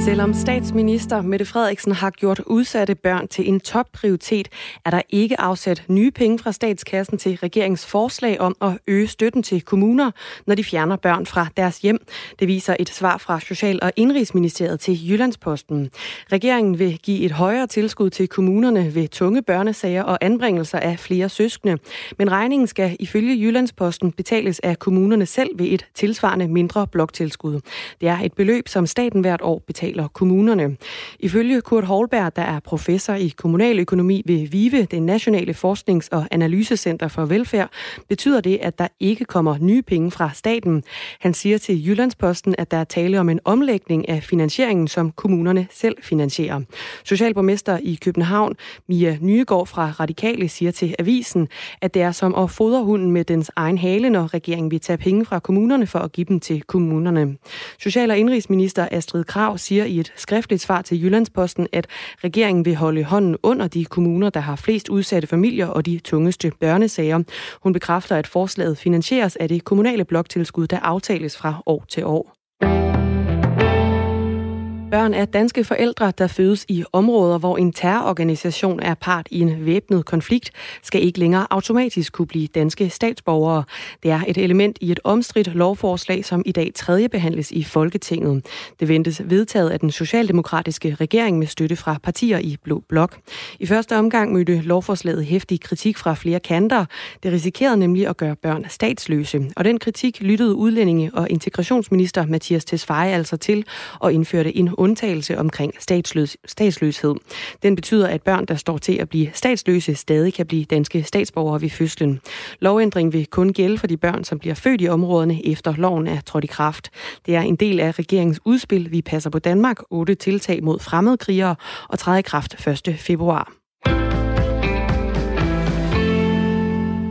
Selvom statsminister Mette Frederiksen har gjort udsatte børn til en topprioritet, er der ikke afsat nye penge fra statskassen til regeringens forslag om at øge støtten til kommuner, når de fjerner børn fra deres hjem. Det viser et svar fra Social- og Indrigsministeriet til Jyllandsposten. Regeringen vil give et højere tilskud til kommunerne ved tunge børnesager og anbringelser af flere søskende. Men regningen skal ifølge Jyllandsposten betales af kommunerne selv ved et tilsvarende mindre bloktilskud. Det er et beløb, som staten hvert år betaler betaler kommunerne. Ifølge Kurt Holberg, der er professor i kommunaløkonomi ved VIVE, det nationale forsknings- og analysecenter for velfærd, betyder det, at der ikke kommer nye penge fra staten. Han siger til Jyllandsposten, at der er tale om en omlægning af finansieringen, som kommunerne selv finansierer. Socialborgmester i København, Mia Nyegård fra Radikale, siger til Avisen, at det er som at fodre hunden med dens egen hale, når regeringen vil tage penge fra kommunerne for at give dem til kommunerne. Social- og indrigsminister Astrid Krav siger siger i et skriftligt svar til Jyllandsposten, at regeringen vil holde hånden under de kommuner, der har flest udsatte familier og de tungeste børnesager. Hun bekræfter, at forslaget finansieres af det kommunale bloktilskud, der aftales fra år til år. Børn af danske forældre, der fødes i områder, hvor en terrororganisation er part i en væbnet konflikt, skal ikke længere automatisk kunne blive danske statsborgere. Det er et element i et omstridt lovforslag, som i dag tredje behandles i Folketinget. Det ventes vedtaget af den socialdemokratiske regering med støtte fra partier i Blå Blok. I første omgang mødte lovforslaget hæftig kritik fra flere kanter. Det risikerede nemlig at gøre børn statsløse. Og den kritik lyttede udlændinge- og integrationsminister Mathias Tesfaye altså til og indførte en undtagelse omkring statsløs, statsløshed. Den betyder, at børn, der står til at blive statsløse, stadig kan blive danske statsborgere ved fødslen. Lovændringen vil kun gælde for de børn, som bliver født i områderne efter loven er trådt i kraft. Det er en del af regeringens udspil Vi passer på Danmark, otte tiltag mod fremmedkrigere og træder i kraft 1. februar.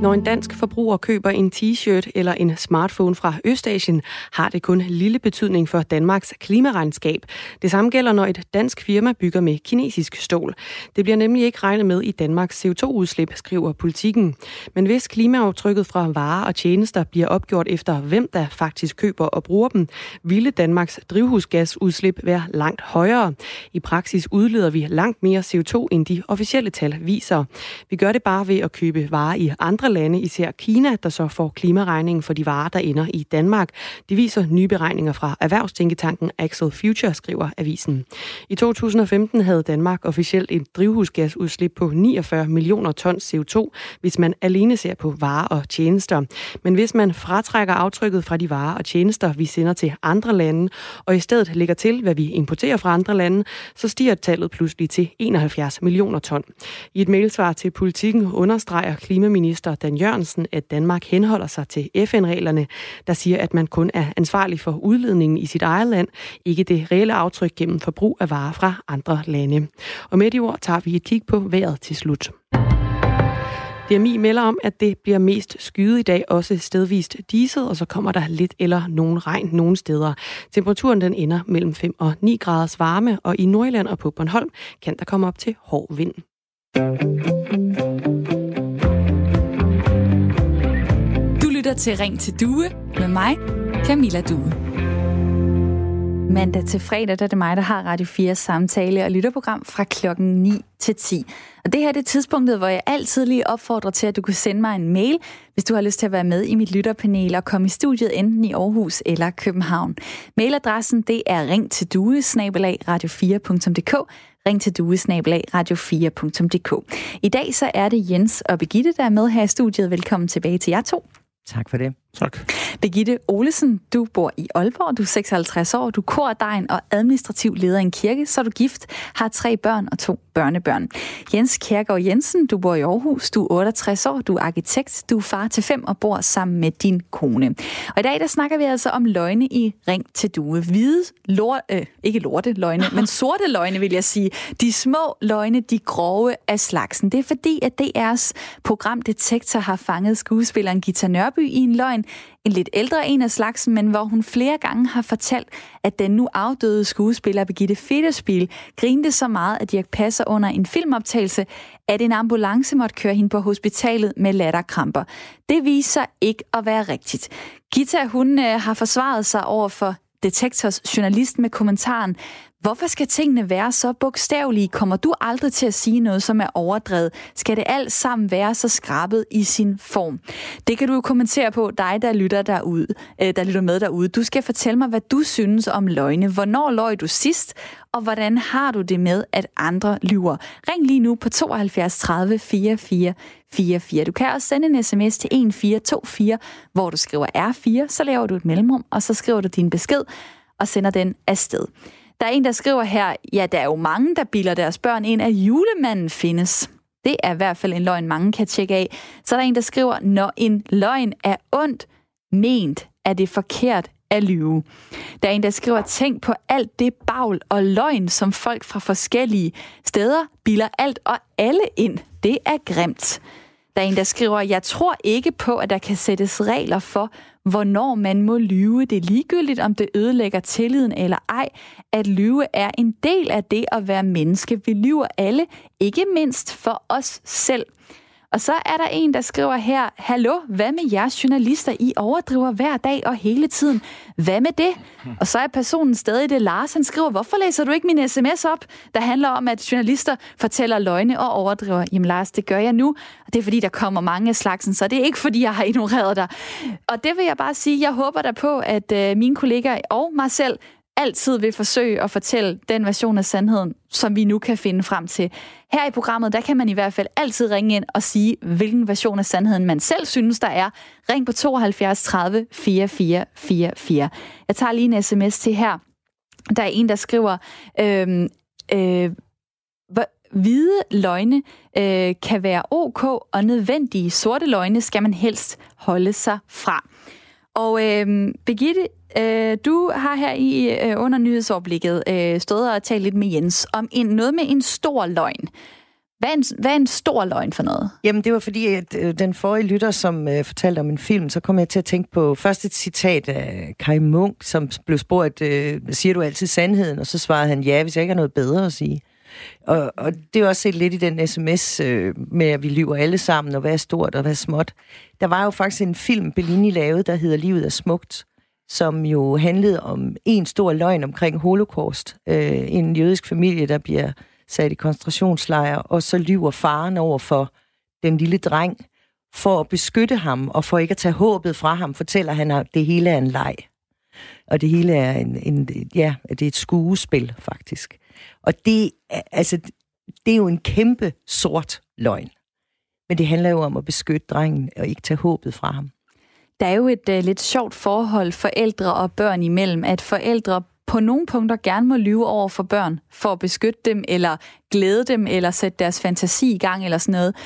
Når en dansk forbruger køber en t-shirt eller en smartphone fra Østasien, har det kun lille betydning for Danmarks klimaregnskab. Det samme gælder, når et dansk firma bygger med kinesisk stål. Det bliver nemlig ikke regnet med i Danmarks CO2-udslip, skriver politikken. Men hvis klimaaftrykket fra varer og tjenester bliver opgjort efter, hvem der faktisk køber og bruger dem, ville Danmarks drivhusgasudslip være langt højere. I praksis udleder vi langt mere CO2, end de officielle tal viser. Vi gør det bare ved at købe varer i andre andre lande, især Kina, der så får klimaregningen for de varer, der ender i Danmark. Det viser nye beregninger fra erhvervstænketanken Axel Future, skriver avisen. I 2015 havde Danmark officielt et drivhusgasudslip på 49 millioner tons CO2, hvis man alene ser på varer og tjenester. Men hvis man fratrækker aftrykket fra de varer og tjenester, vi sender til andre lande, og i stedet lægger til, hvad vi importerer fra andre lande, så stiger tallet pludselig til 71 millioner ton. I et mailsvar til politikken understreger klimaminister Dan Jørgensen, at Danmark henholder sig til FN-reglerne, der siger, at man kun er ansvarlig for udledningen i sit eget land, ikke det reelle aftryk gennem forbrug af varer fra andre lande. Og med de ord tager vi et kig på vejret til slut. DMI melder om, at det bliver mest skyet i dag, også stedvist diset, og så kommer der lidt eller nogen regn nogle steder. Temperaturen den ender mellem 5 og 9 graders varme, og i Nordjylland og på Bornholm kan der komme op til hård vind. Lytter til Ring til Due med mig, Camilla Due. Mandag til fredag, der er det mig, der har Radio 4 samtale og lytterprogram fra klokken 9 til 10. Og det her er det tidspunktet, hvor jeg altid lige opfordrer til, at du kan sende mig en mail, hvis du har lyst til at være med i mit lytterpanel og komme i studiet enten i Aarhus eller København. Mailadressen det er ring til due radio4.dk ring til duesnabelag radio4.dk. I dag så er det Jens og Begitte, der er med her i studiet. Velkommen tilbage til jer to. Tak for det. Tak. Birgitte Olesen, du bor i Aalborg, du er 56 år, du er kordegn og administrativ leder i en kirke, så er du gift, har tre børn og to børnebørn. Jens Kjærgaard Jensen, du bor i Aarhus, du er 68 år, du er arkitekt, du er far til fem og bor sammen med din kone. Og i dag der snakker vi altså om løgne i Ring til Due. Hvide, lort, øh, ikke lorte løgne, [LAUGHS] men sorte løgne vil jeg sige. De små løgne, de grove af slagsen. Det er fordi, at DR's program Detektor har fanget skuespilleren Gita Nørby i en løgn, en lidt ældre en af slagsen, men hvor hun flere gange har fortalt, at den nu afdøde skuespiller Birgitte Federspil grinte så meget, at Dirk Passer under en filmoptagelse, at en ambulance måtte køre hende på hospitalet med latterkramper. Det viser ikke at være rigtigt. Gita, hun øh, har forsvaret sig over for Detektors journalist med kommentaren, Hvorfor skal tingene være så bogstavelige? Kommer du aldrig til at sige noget, som er overdrevet? Skal det alt sammen være så skrabet i sin form? Det kan du jo kommentere på, dig der lytter, derude, øh, der lytter med derude. Du skal fortælle mig, hvad du synes om løgne. Hvornår løg du sidst? Og hvordan har du det med, at andre lyver? Ring lige nu på 72 30 44 44. Du kan også sende en sms til 1424, hvor du skriver R4, så laver du et mellemrum, og så skriver du din besked og sender den afsted. Der er en, der skriver her, ja, der er jo mange, der bilder deres børn ind, at julemanden findes. Det er i hvert fald en løgn, mange kan tjekke af. Så er der en, der skriver, når en løgn er ondt ment, er det forkert at lyve. Der er en, der skriver, tænk på alt det bagl og løgn, som folk fra forskellige steder biler alt og alle ind. Det er grimt. Der er en, der skriver, jeg tror ikke på, at der kan sættes regler for, hvornår man må lyve. Det er ligegyldigt, om det ødelægger tilliden eller ej. At lyve er en del af det at være menneske. Vi lyver alle, ikke mindst for os selv. Og så er der en, der skriver her, Hallo, hvad med jeres journalister? I overdriver hver dag og hele tiden. Hvad med det? Og så er personen stadig det. Lars, han skriver, hvorfor læser du ikke min sms op, der handler om, at journalister fortæller løgne og overdriver? Jamen Lars, det gør jeg nu. Og det er fordi, der kommer mange af slagsen, så det er ikke fordi, jeg har ignoreret dig. Og det vil jeg bare sige, jeg håber der på, at øh, mine kollegaer og mig selv altid vil forsøge at fortælle den version af sandheden, som vi nu kan finde frem til. Her i programmet, der kan man i hvert fald altid ringe ind og sige, hvilken version af sandheden man selv synes, der er. Ring på 72 30 44 44. Jeg tager lige en sms til her. Der er en, der skriver, øhm, øh, øh, hvide løgne øh, kan være ok, og nødvendige sorte løgne skal man helst holde sig fra. Og øh, Birgitte, øh, du har her i øh, under nyhedsoverblikket øh, stået og talt lidt med Jens om en, noget med en stor løgn. Hvad er, en, hvad er en stor løgn for noget? Jamen, det var fordi, at øh, den forrige lytter, som øh, fortalte om en film, så kom jeg til at tænke på først et citat af Kai Munk, som blev spurgt, øh, siger du altid sandheden? Og så svarede han, ja, hvis jeg ikke har noget bedre at sige. Og, og det er også set lidt i den sms øh, med, at vi lyver alle sammen, og hvad er stort og hvad er småt. Der var jo faktisk en film, Bellini lavede, der hedder Livet er smukt, som jo handlede om en stor løgn omkring holocaust. Øh, en jødisk familie, der bliver sat i koncentrationslejre, og så lyver faren over for den lille dreng, for at beskytte ham, og for ikke at tage håbet fra ham, fortæller han, at det hele er en leg. Og det hele er en, en ja, det er et skuespil, faktisk. Og det, altså, det er jo en kæmpe sort løgn. Men det handler jo om at beskytte drengen og ikke tage håbet fra ham. Der er jo et uh, lidt sjovt forhold forældre og børn imellem, at forældre på nogle punkter gerne må lyve over for børn, for at beskytte dem, eller glæde dem, eller sætte deres fantasi i gang, eller sådan noget.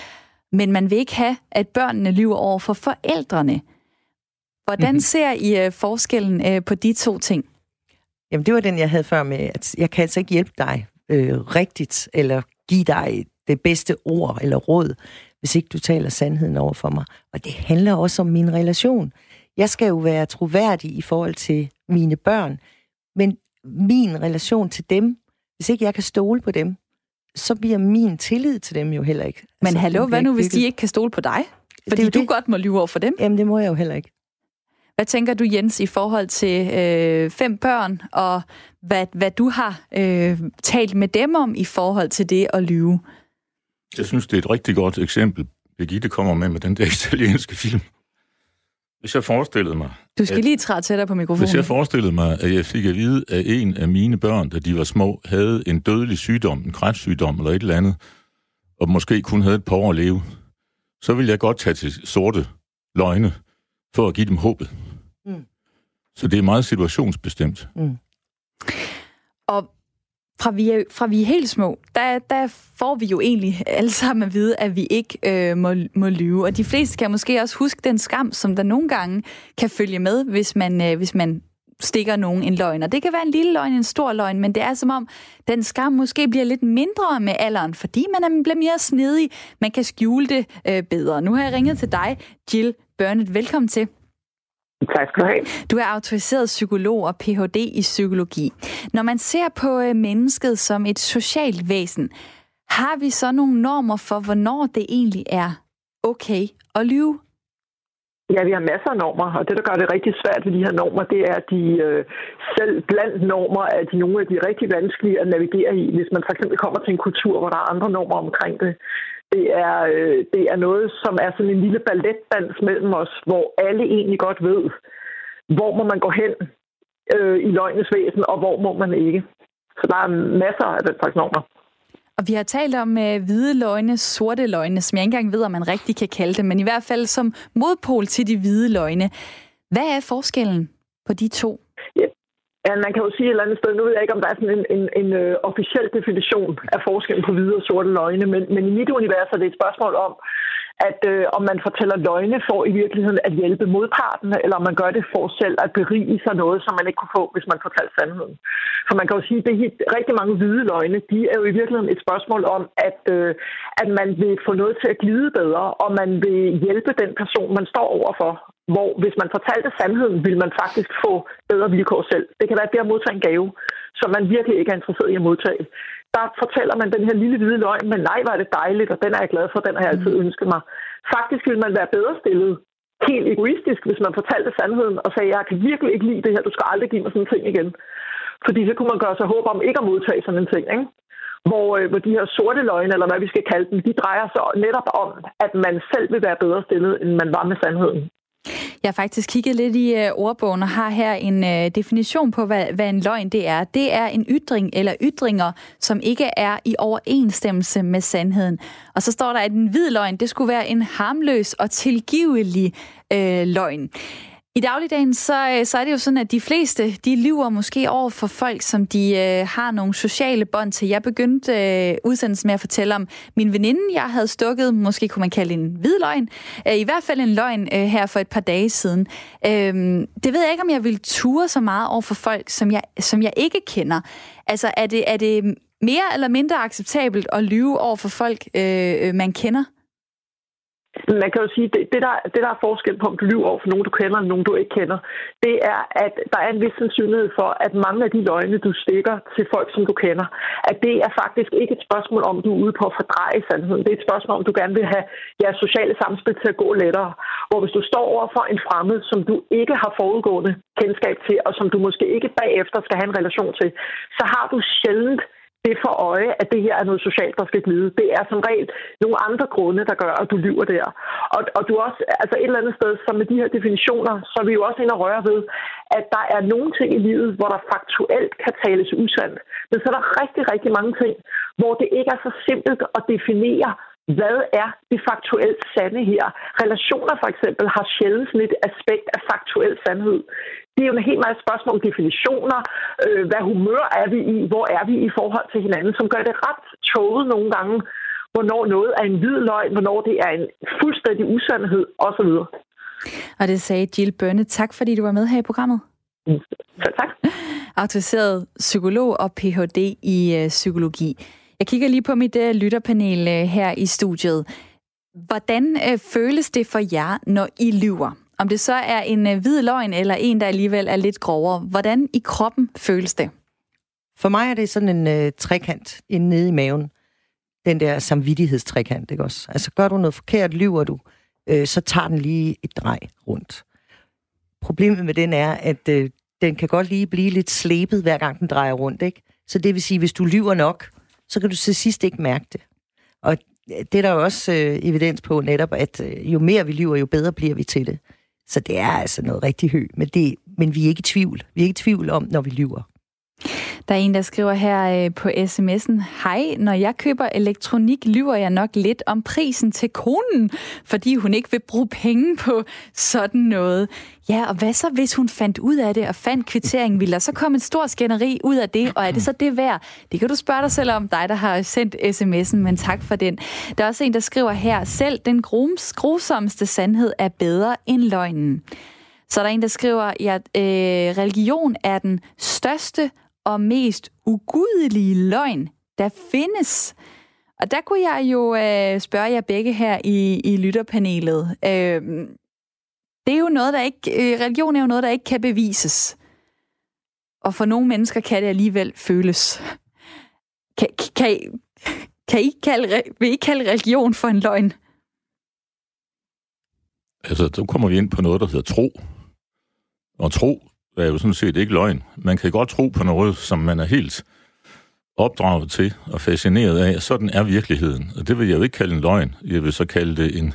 Men man vil ikke have, at børnene lyver over for forældrene. Hvordan mm-hmm. ser I uh, forskellen uh, på de to ting? Jamen, det var den, jeg havde før med, at jeg kan altså ikke hjælpe dig øh, rigtigt, eller give dig det bedste ord eller råd, hvis ikke du taler sandheden over for mig. Og det handler også om min relation. Jeg skal jo være troværdig i forhold til mine børn, men min relation til dem, hvis ikke jeg kan stole på dem, så bliver min tillid til dem jo heller ikke. Men altså, hallo, hvad nu, hvis de ikke kan stole på dig? Fordi du det. godt må lyve over for dem. Jamen, det må jeg jo heller ikke. Hvad tænker du, Jens, i forhold til øh, fem børn, og hvad, hvad du har øh, talt med dem om i forhold til det at lyve? Jeg synes, det er et rigtig godt eksempel, Birgitte kommer med med den der [LAUGHS] italienske film. Hvis jeg forestillede mig... Du skal at, lige træde tættere på mikrofonen. Hvis jeg forestillede mig, at jeg fik at vide, at en af mine børn, da de var små, havde en dødelig sygdom, en kræftsygdom eller et eller andet, og måske kun havde et par år at leve, så ville jeg godt tage til sorte løgne for at give dem håbet. Mm. Så det er meget situationsbestemt. Mm. Og fra vi, er, fra vi er helt små, der, der får vi jo egentlig alle sammen at vide, at vi ikke øh, må, må lyve. Og de fleste kan måske også huske den skam, som der nogle gange kan følge med, hvis man, øh, hvis man stikker nogen en løgn. Og det kan være en lille løgn, en stor løgn, men det er som om, den skam måske bliver lidt mindre med alderen, fordi man er, bliver mere snedig. Man kan skjule det øh, bedre. Nu har jeg ringet til dig, Jill Burnett. Velkommen til. Tak skal du have. Du er autoriseret psykolog og Ph.D. i psykologi. Når man ser på øh, mennesket som et socialt væsen, har vi så nogle normer for, hvornår det egentlig er okay at lyve? Ja, vi har masser af normer, og det, der gør det rigtig svært ved de her normer, det er, at de øh, selv blandt normer er de nogle af de rigtig vanskelige at navigere i, hvis man for eksempel kommer til en kultur, hvor der er andre normer omkring det. Det er, øh, det er noget, som er sådan en lille balletdans mellem os, hvor alle egentlig godt ved, hvor må man gå hen øh, i løgnes væsen, og hvor må man ikke. Så der er masser af den slags normer. Og vi har talt om øh, hvide løgne, sorte løgne, som jeg ikke engang ved, om man rigtig kan kalde det, men i hvert fald som modpol til de hvide løgne. Hvad er forskellen på de to? Ja, Ja, man kan jo sige et eller andet sted, nu ved jeg ikke, om der er sådan en, en, en uh, officiel definition af forskellen på hvide og sorte løgne, men, men i mit univers er det et spørgsmål om, at uh, om man fortæller løgne for i virkeligheden at hjælpe modparten, eller om man gør det for selv at berige sig noget, som man ikke kunne få, hvis man fortalte sandheden. For man kan jo sige, at det er rigtig mange hvide løgne, de er jo i virkeligheden et spørgsmål om, at, uh, at man vil få noget til at glide bedre, og man vil hjælpe den person, man står overfor hvor hvis man fortalte sandheden, ville man faktisk få bedre vilkår selv. Det kan være det at modtage en gave, som man virkelig ikke er interesseret i at modtage. Der fortæller man den her lille hvide løgn, men nej, var det dejligt, og den er jeg glad for, den har jeg altid ønsket mig. Faktisk ville man være bedre stillet, helt egoistisk, hvis man fortalte sandheden og sagde, jeg kan virkelig ikke lide det her, du skal aldrig give mig sådan en ting igen. Fordi så kunne man gøre sig håb om ikke at modtage sådan en ting. Ikke? Hvor, øh, hvor de her sorte løgne, eller hvad vi skal kalde dem, de drejer sig netop om, at man selv vil være bedre stillet, end man var med sandheden. Jeg har faktisk kigget lidt i øh, ordbogen og har her en øh, definition på, hvad, hvad en løgn det er. Det er en ytring eller ytringer, som ikke er i overensstemmelse med sandheden. Og så står der, at en hvid løgn, det skulle være en harmløs og tilgivelig øh, løgn. I dagligdagen, så, øh, så er det jo sådan, at de fleste, de lyver måske over for folk, som de øh, har nogle sociale bånd til. Jeg begyndte øh, udsendelsen med at fortælle om min veninde, jeg havde stukket, måske kunne man kalde en hvid løgn, øh, i hvert fald en løgn øh, her for et par dage siden. Øh, det ved jeg ikke, om jeg vil ture så meget over for folk, som jeg, som jeg ikke kender. Altså, er det, er det mere eller mindre acceptabelt at lyve over for folk, øh, øh man kender? Man kan jo sige, det, det, der, det der er forskel på, om du lyver over for nogen, du kender, eller nogen, du ikke kender, det er, at der er en vis sandsynlighed for, at mange af de løgne, du stikker til folk, som du kender, at det er faktisk ikke et spørgsmål om, du er ude på at fordreje sandheden. Det er et spørgsmål om, du gerne vil have jeres sociale samspil til at gå lettere. Hvor hvis du står over for en fremmed, som du ikke har forudgående kendskab til, og som du måske ikke bagefter skal have en relation til, så har du sjældent det for øje, at det her er noget socialt, der skal glide. Det er som regel nogle andre grunde, der gør, at du lyver der. Og, og du også, altså et eller andet sted, som med de her definitioner, så er vi jo også inde og røre ved, at der er nogle ting i livet, hvor der faktuelt kan tales usandt. Men så er der rigtig, rigtig mange ting, hvor det ikke er så simpelt at definere, hvad er det faktuelt sande her? Relationer for eksempel har sjældent sådan et aspekt af faktuel sandhed. Det er jo en helt meget spørgsmål om definitioner. Øh, hvad humør er vi i? Hvor er vi i forhold til hinanden? Som gør det ret tåget nogle gange, hvornår noget er en hvid løgn, hvornår det er en fuldstændig usandhed osv. Og det sagde Jill Bønne. Tak fordi du var med her i programmet. Mm. tak. [LAUGHS] Autoriseret psykolog og Ph.D. i øh, psykologi. Jeg kigger lige på mit uh, lytterpanel uh, her i studiet. Hvordan øh, føles det for jer, når I lyver? Om det så er en øh, hvid løgn, eller en, der alligevel er lidt grovere. Hvordan i kroppen føles det? For mig er det sådan en øh, trekant inde nede i maven. Den der samvittighedstrekant, ikke også? Altså gør du noget forkert, lyver du, øh, så tager den lige et drej rundt. Problemet med den er, at øh, den kan godt lige blive lidt slæbet, hver gang den drejer rundt, ikke? Så det vil sige, hvis du lyver nok, så kan du til sidst ikke mærke det. Og øh, det er der jo også øh, evidens på netop, at øh, jo mere vi lyver, jo bedre bliver vi til det. Så det er altså noget rigtig højt. Men, det, men vi er ikke i tvivl. Vi er ikke i tvivl om, når vi lyver. Der er en, der skriver her øh, på sms'en, Hej, når jeg køber elektronik, lyver jeg nok lidt om prisen til konen, fordi hun ikke vil bruge penge på sådan noget. Ja, og hvad så, hvis hun fandt ud af det og fandt kvitteringen? Vil der så komme en stor skænderi ud af det, og er det så det værd? Det kan du spørge dig selv om, dig der har sendt sms'en, men tak for den. Der er også en, der skriver her, selv den grums, grusomste sandhed er bedre end løgnen. Så er der en, der skriver, at ja, øh, religion er den største og mest ugudelige løgn, der findes. Og der kunne jeg jo øh, spørge jer begge her i, i lytterpanelet. Øh, det er jo noget, der ikke... Øh, religion er jo noget, der ikke kan bevises. Og for nogle mennesker kan det alligevel føles. Kan, kan, kan I kalde, vil I kalde religion for en løgn? Altså, så kommer vi ind på noget, der hedder tro. Og tro er jo sådan set ikke løgn. Man kan godt tro på noget, som man er helt opdraget til og fascineret af. Sådan er virkeligheden. Og det vil jeg jo ikke kalde en løgn. Jeg vil så kalde det en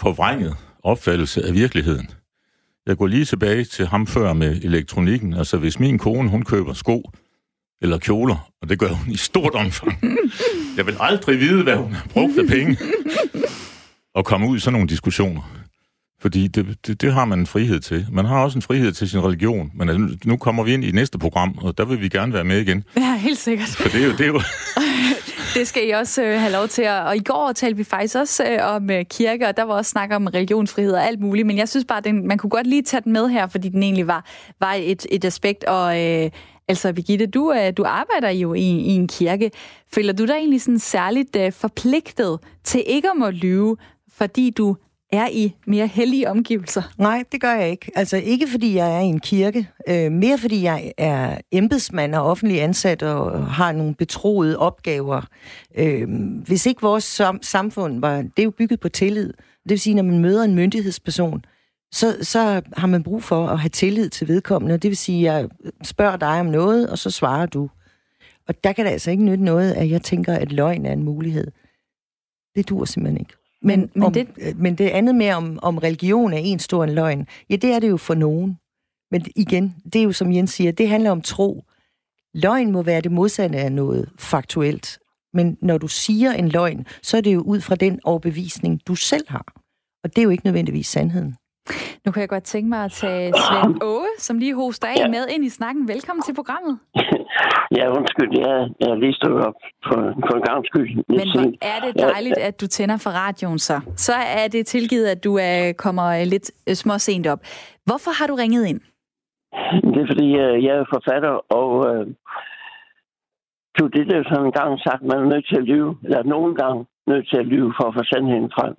forvrænget opfattelse af virkeligheden. Jeg går lige tilbage til ham før med elektronikken. Altså, hvis min kone, hun køber sko eller kjoler, og det gør hun i stort omfang. [LAUGHS] Jeg vil aldrig vide, hvad hun har brugt af penge. [LAUGHS] Og komme ud i sådan nogle diskussioner. Fordi det, det, det har man en frihed til. Man har også en frihed til sin religion. Men altså, nu kommer vi ind i næste program, og der vil vi gerne være med igen. Ja, helt sikkert. For det er jo... Det, er jo [LAUGHS] det skal I også øh, have lov til. Og i går talte vi faktisk også øh, om øh, kirke, og der var også snak om religionsfrihed og alt muligt. Men jeg synes bare, at man kunne godt lige tage den med her, fordi den egentlig var, var et, et aspekt. Og øh, altså, Birgitte, du, øh, du arbejder jo i, i en kirke. Føler du dig egentlig sådan særligt øh, forpligtet til ikke at må lyve, fordi du er i mere hellige omgivelser? Nej, det gør jeg ikke. Altså ikke fordi jeg er i en kirke, øh, mere fordi jeg er embedsmand og offentlig ansat og har nogle betroede opgaver. Øh, hvis ikke vores sam- samfund var, det er jo bygget på tillid. Det vil sige, når man møder en myndighedsperson, så, så har man brug for at have tillid til vedkommende. Det vil sige, at jeg spørger dig om noget, og så svarer du. Og der kan det altså ikke nytte noget, at jeg tænker, at løgn er en mulighed. Det dur simpelthen ikke. Men, men, om, det... Øh, men det andet med, om, om religion er en stor en løgn, ja, det er det jo for nogen. Men igen, det er jo som Jens siger, det handler om tro. Løgn må være det modsatte af noget faktuelt. Men når du siger en løgn, så er det jo ud fra den overbevisning, du selv har. Og det er jo ikke nødvendigvis sandheden. Nu kan jeg godt tænke mig at tage Svend Åge, som lige hoster af ja. med ind i snakken. Velkommen til programmet. [LAUGHS] Ja, undskyld. Jeg, jeg er lige stået op for, for en gang skyld. Men hvor er det dejligt, at du tænder for radioen så. Så er det tilgivet, at du er, kommer lidt øh, små sent op. Hvorfor har du ringet ind? Det er, fordi øh, jeg er forfatter, og øh, du, det er sådan en gang sagt, man er nødt til at lyve, eller nogen gang nødt til at lyve for at få sandheden frem.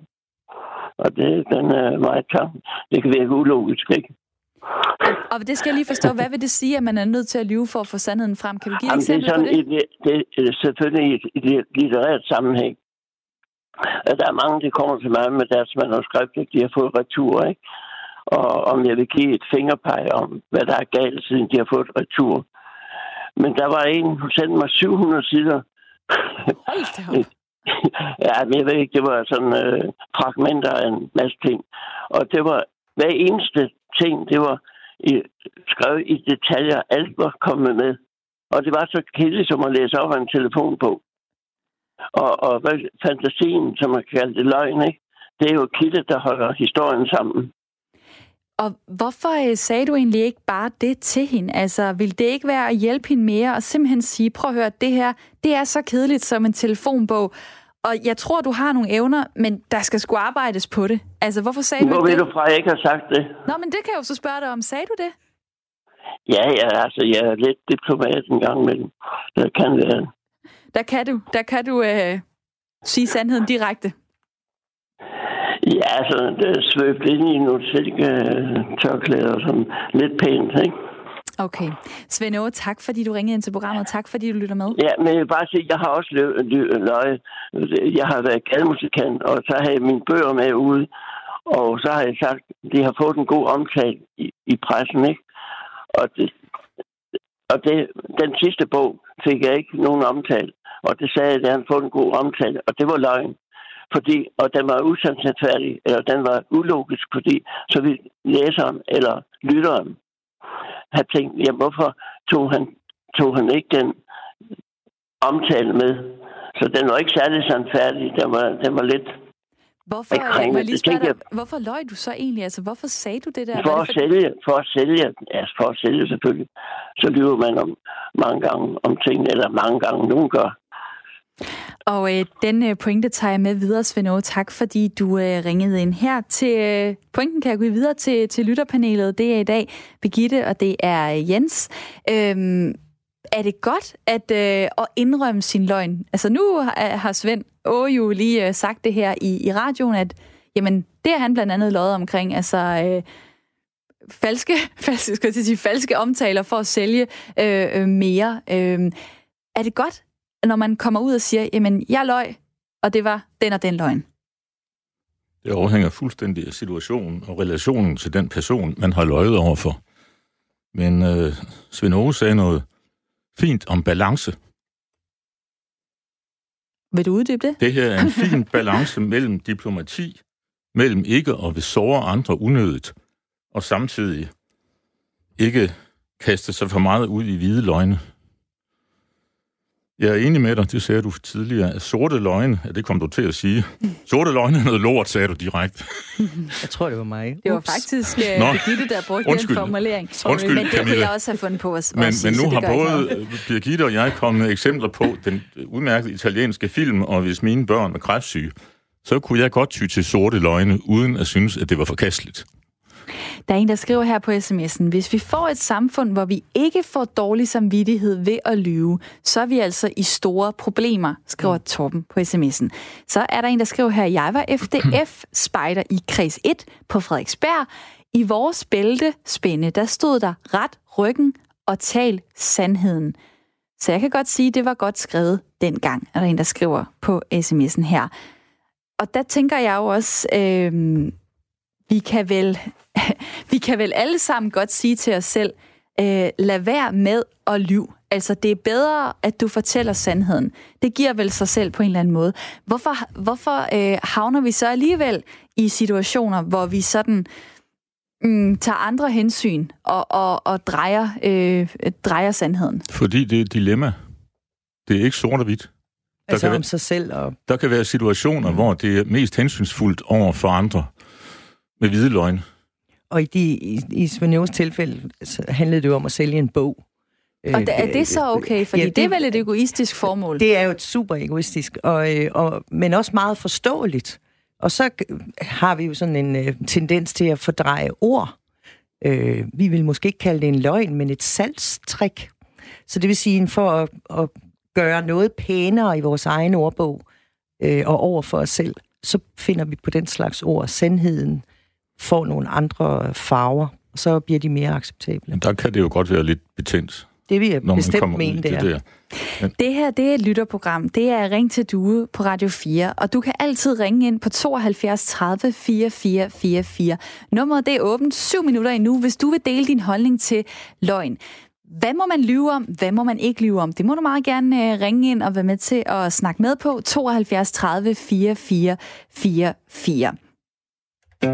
Og det, den er meget klar. Det kan virke ulogisk, ikke? Og, det skal jeg lige forstå. Hvad vil det sige, at man er nødt til at lyve for at få sandheden frem? Kan du give et eksempel det er sådan, på det? det? Det er selvfølgelig i et litterært sammenhæng. Der er mange, der kommer til mig med deres manuskript, de har fået retur, ikke? Og om jeg vil give et fingerpeg om, hvad der er galt, siden de har fået retur. Men der var en, hun sendte mig 700 sider. Hold da op. [LAUGHS] ja, men jeg ved ikke, det var sådan øh, fragmenter af en masse ting. Og det var hver eneste ting, det var i, skrevet i detaljer. Alt var kommet med. Og det var så kedeligt som at læse op af en telefon på. Og, og fantasien, som man kalder det løgn, ikke? det er jo kilde, der holder historien sammen. Og hvorfor øh, sagde du egentlig ikke bare det til hende? Altså, vil det ikke være at hjælpe hende mere og simpelthen sige, prøv at høre, det her, det er så kedeligt som en telefonbog, og jeg tror, du har nogle evner, men der skal sgu arbejdes på det. Altså, hvorfor sagde Hvor du ikke det? Hvor du fra, at jeg ikke har sagt det? Nå, men det kan jeg jo så spørge dig om. Sagde du det? Ja, ja, altså, jeg er lidt diplomat en gang imellem. Der kan være. Der kan du, der kan du øh, sige sandheden direkte. Ja, altså, det er svøbt ind i nogle silke-tørklæder, sådan lidt pænt, ikke? Okay. Svend Aage, tak fordi du ringede ind til programmet. Tak fordi du lytter med. Ja, men jeg vil bare sige, jeg har også løjet. Jeg har været galmusikant, og så har jeg mine bøger med ude. Og så har jeg sagt, at de har fået en god omtale i, i pressen, ikke? Og, det, og det, den sidste bog fik jeg ikke nogen omtale. Og det sagde jeg, at han fået en god omtale, og det var løgn. Fordi, og den var usandsynlig, eller den var ulogisk, fordi så vi læseren eller lytteren have tænkt, ja, hvorfor tog han, tog han ikke den omtale med? Så den var ikke særlig sandfærdig. Den var, den var lidt Hvorfor, jeg må lige spørge dig, hvorfor løj du så egentlig? Altså, hvorfor sagde du det der? For at, sælge, for at sælge, ja, for at sælge selvfølgelig. Så lyver man om mange gange om ting, eller mange gange nogen gør. Og øh, den øh, pointe tager jeg med videre, Svend Tak, fordi du øh, ringede ind her. Til øh, pointen kan jeg gå videre til, til lytterpanelet. Det er i dag Begitte, og det er øh, Jens. Øhm, er det godt at, øh, at indrømme sin løgn? Altså nu har, Svend Åge jo lige øh, sagt det her i, i radioen, at jamen, det har han blandt andet løjet omkring. Altså... Øh, falske, [LAUGHS] falske, skal jeg sige, falske omtaler for at sælge øh, øh, mere. Øh, er det godt, når man kommer ud og siger, jamen, jeg løg, og det var den og den løgn? Det afhænger fuldstændig af situationen og relationen til den person, man har løjet overfor. Men øh, Svend Aage sagde noget fint om balance. Vil du uddybe det? Det her er en [LAUGHS] fin balance mellem diplomati, mellem ikke at vil såre andre unødigt, og samtidig ikke kaste sig for meget ud i hvide løgne. Jeg er enig med dig, det sagde du tidligere, at sorte løgne, ja, det kom du til at sige. Sorte løgne er noget lort, sagde du direkte. Jeg tror, det var mig. Det var faktisk uh, Birgitte, der brugte Undskyld. den formulering. Undskyld, men det kunne jeg også have fundet på os. Men, sige, men nu har både ikke Birgitte og jeg kommet eksempler på den udmærkede italienske film, og hvis mine børn er kræftsyge, så kunne jeg godt ty til sorte løgne, uden at synes, at det var forkasteligt. Der er en, der skriver her på sms'en, hvis vi får et samfund, hvor vi ikke får dårlig samvittighed ved at lyve, så er vi altså i store problemer, skriver mm. Torben på sms'en. Så er der en, der skriver her, jeg var FDF-spejder i kreds 1 på Frederiksberg. I vores bæltespænde, der stod der ret ryggen og tal sandheden. Så jeg kan godt sige, at det var godt skrevet dengang, er der en, der skriver på sms'en her. Og der tænker jeg jo også, øh, vi kan vel vi kan vel alle sammen godt sige til os selv, øh, lad være med at lyve. Altså, det er bedre, at du fortæller sandheden. Det giver vel sig selv på en eller anden måde. Hvorfor, hvorfor øh, havner vi så alligevel i situationer, hvor vi sådan mm, tager andre hensyn og, og, og drejer, øh, drejer sandheden? Fordi det er et dilemma. Det er ikke sort og hvidt. Der altså kan om være, sig selv og... Der kan være situationer, mm. hvor det er mest hensynsfuldt over for andre med hvide løgne. Og i, de, i, i Svenevs tilfælde så handlede det jo om at sælge en bog. Og er det så okay? Fordi ja, det, det er vel et egoistisk formål? Det er jo et super egoistisk, og, øh, og, men også meget forståeligt. Og så har vi jo sådan en uh, tendens til at fordreje ord. Uh, vi vil måske ikke kalde det en løgn, men et salgstrik. Så det vil sige, for at, at gøre noget pænere i vores egen ordbog uh, og over for os selv, så finder vi på den slags ord sandheden, får nogle andre farver, og så bliver de mere acceptable. Men der kan det jo godt være lidt betændt. Det vil jeg bestemt mene, det, det er. Ja. Det her, det er et lytterprogram. Det er Ring til Due på Radio 4, og du kan altid ringe ind på 72 30 44 44. Nummeret det er åbent 7 minutter endnu, hvis du vil dele din holdning til løgn. Hvad må man lyve om? Hvad må man ikke lyve om? Det må du meget gerne uh, ringe ind og være med til at snakke med på 72 30 44 44 nu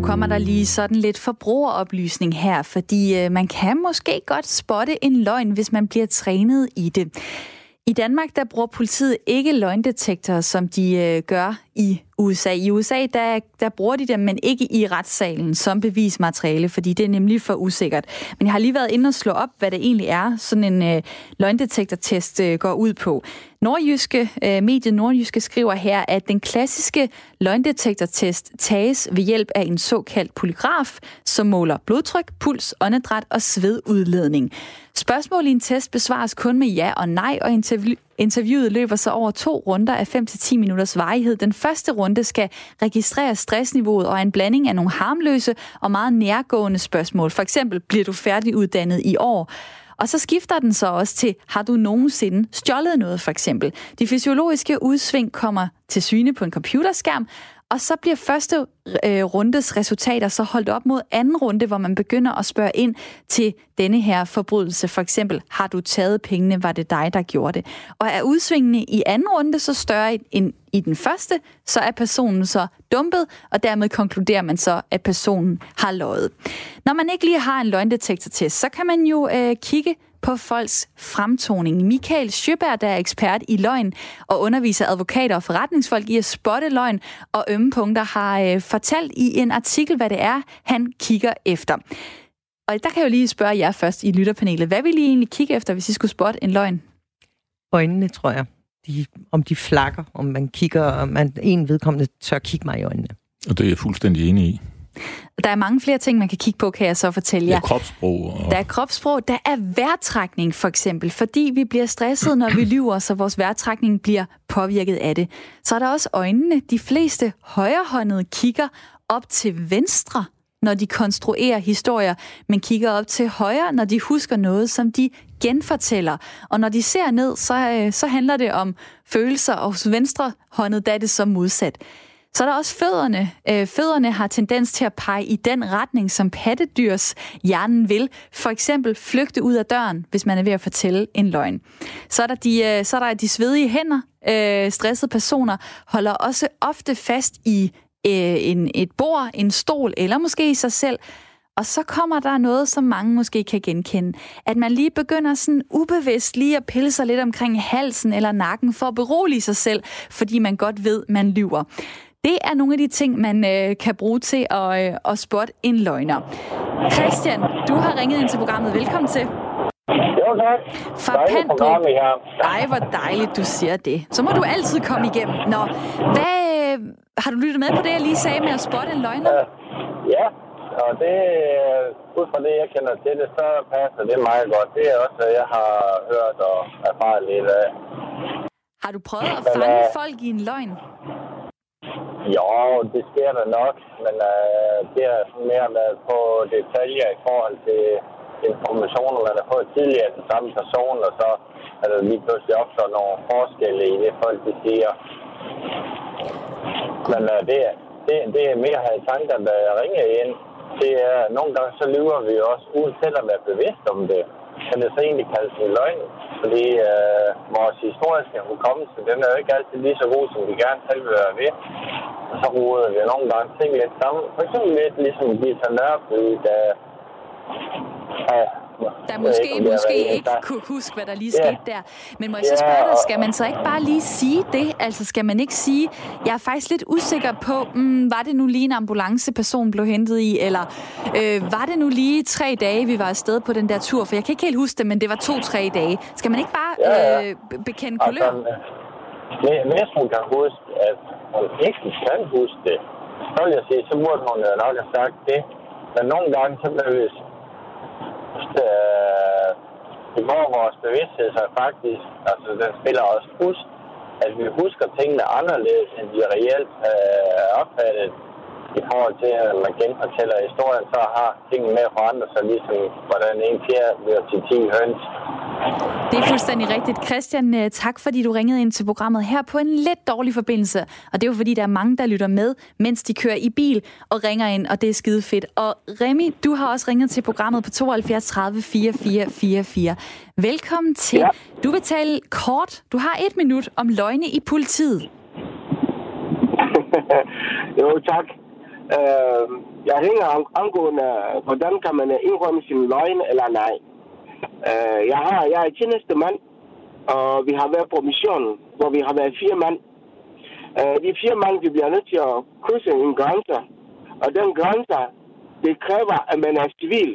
kommer der lige sådan lidt forbrugeroplysning her, fordi øh, man kan måske godt spotte en løgn, hvis man bliver trænet i det. I Danmark der bruger politiet ikke løgndetektorer, som de øh, gør i USA. I USA, der, der bruger de dem, men ikke i retssalen som bevismateriale, fordi det er nemlig for usikkert. Men jeg har lige været inde og slå op, hvad det egentlig er, sådan en øh, løgndetektortest øh, går ud på. Nordjyske, øh, mediet Nordjyske skriver her, at den klassiske løgndetektortest tages ved hjælp af en såkaldt polygraf, som måler blodtryk, puls, åndedræt og svedudledning. Spørgsmål i en test besvares kun med ja og nej, og interview interviewet løber så over to runder af 5-10 minutters varighed. Den første runde skal registrere stressniveauet og en blanding af nogle harmløse og meget nærgående spørgsmål. For eksempel, bliver du færdiguddannet i år? Og så skifter den så også til, har du nogensinde stjålet noget for eksempel? De fysiologiske udsving kommer til syne på en computerskærm, og så bliver første øh, rundes resultater så holdt op mod anden runde, hvor man begynder at spørge ind til denne her forbrydelse. For eksempel, har du taget pengene? Var det dig, der gjorde det? Og er udsvingene i anden runde så større end i den første, så er personen så dumpet, og dermed konkluderer man så, at personen har løjet. Når man ikke lige har en løgndetektortest, så kan man jo øh, kigge på folks fremtoning. Michael Sjøberg, der er ekspert i løgn og underviser advokater og forretningsfolk i at spotte løgn og ømme punkter, har øh, fortalt i en artikel, hvad det er, han kigger efter. Og der kan jeg jo lige spørge jer først i lytterpanelet. Hvad vil I egentlig kigge efter, hvis I skulle spotte en løgn? Øjnene, tror jeg. De, om de flakker, om man kigger, om man en vedkommende tør kigge mig i øjnene. Og det er jeg fuldstændig enig i. Der er mange flere ting, man kan kigge på, kan jeg så fortælle jer. Der er kropssprog. Og... Der er kropssprog. Der er vejrtrækning, for eksempel. Fordi vi bliver stresset, når vi lyver, så vores vejrtrækning bliver påvirket af det. Så er der også øjnene. De fleste højrehåndede kigger op til venstre, når de konstruerer historier, men kigger op til højre, når de husker noget, som de genfortæller. Og når de ser ned, så, øh, så handler det om følelser, og hos venstre håndet, der er det så modsat. Så er der også fødderne. Øh, fødderne har tendens til at pege i den retning, som pattedyrs hjernen vil. For eksempel flygte ud af døren, hvis man er ved at fortælle en løgn. Så er der de, øh, så er der de svedige hænder. Øh, stressede personer holder også ofte fast i øh, en, et bord, en stol eller måske i sig selv. Og så kommer der noget, som mange måske kan genkende. At man lige begynder sådan ubevidst lige at pille sig lidt omkring halsen eller nakken for at berolige sig selv, fordi man godt ved, man lyver. Det er nogle af de ting, man øh, kan bruge til at, øh, at spotte en løgner. Christian, du har ringet ind til programmet. Velkommen til. Jo, tak. Fra Pandrup. Ej, hvor dejligt, du siger det. Så må du altid komme igennem. Nå, hvad, øh, har du lyttet med på det, jeg lige sagde med at spotte en løgner? Ja, og det, ud fra det, jeg kender til det, så passer det meget godt. Det er også, hvad jeg har hørt og erfaret lidt af. Har du prøvet at fange folk i en løgn? Jo, det sker der nok, men øh, det er sådan mere med på detaljer i forhold til informationer, man har fået tidligere den samme person, og så er der lige pludselig opstået nogle forskelle i det, folk de siger. Men øh, det, det, det er mere her i tanker, da jeg øh, ringer ind. Det er, nogle gange så lyver vi også, uden selv at være bevidst om det. Kan det så egentlig kaldes en løgn? Fordi øh, vores historiske hukommelse, den er jo ikke altid lige så god, som vi gerne selv vil være ved. Og så roder vi nogle gange ting lidt sammen. For eksempel lidt ligesom Gita Nørby, der ja, der måske, måske ikke kunne huske, hvad der lige skete der. Men må jeg så spørge dig, skal man så ikke bare lige sige det? Altså skal man ikke sige, jeg er faktisk lidt usikker på, mm, var det nu lige en ambulanceperson blev hentet i, eller øh, var det nu lige tre dage, vi var afsted på den der tur? For jeg kan ikke helt huske det, men det var to-tre dage. Skal man ikke bare øh, bekende kulør? Hvis hun kan huske, at hun ikke kan huske det, så vil jeg sige, så burde hun nok have sagt det. Men nogle gange, så bliver vi øh, det går vores bevidsthed så faktisk, altså den spiller os husk, at vi husker tingene anderledes, end vi reelt øh, opfattet i forhold til, at man genfortæller historien, så har tingene med at forandre sig, ligesom hvordan en fjerde bliver til 10 høns. Det er fuldstændig rigtigt. Christian, øh, tak fordi du ringede ind til programmet her på en lidt dårlig forbindelse. Og det er jo fordi, der er mange, der lytter med, mens de kører i bil og ringer ind, og det er skide fedt. Og Remi, du har også ringet til programmet på 72 30 44 44. Velkommen til. Ja. Du vil tale kort. Du har et minut om løgne i politiet. [LAUGHS] jo, tak. Øh, jeg ringer angående, hvordan kan man øh, indrømme sin løgn eller nej. Øh, jeg, har, jeg er tjenestemand, og vi har været på mission, hvor vi har været fire mand. Øh, de fire mand, vi bliver nødt til at krydse en grænse. Og den grænse, det kræver, at man er civil.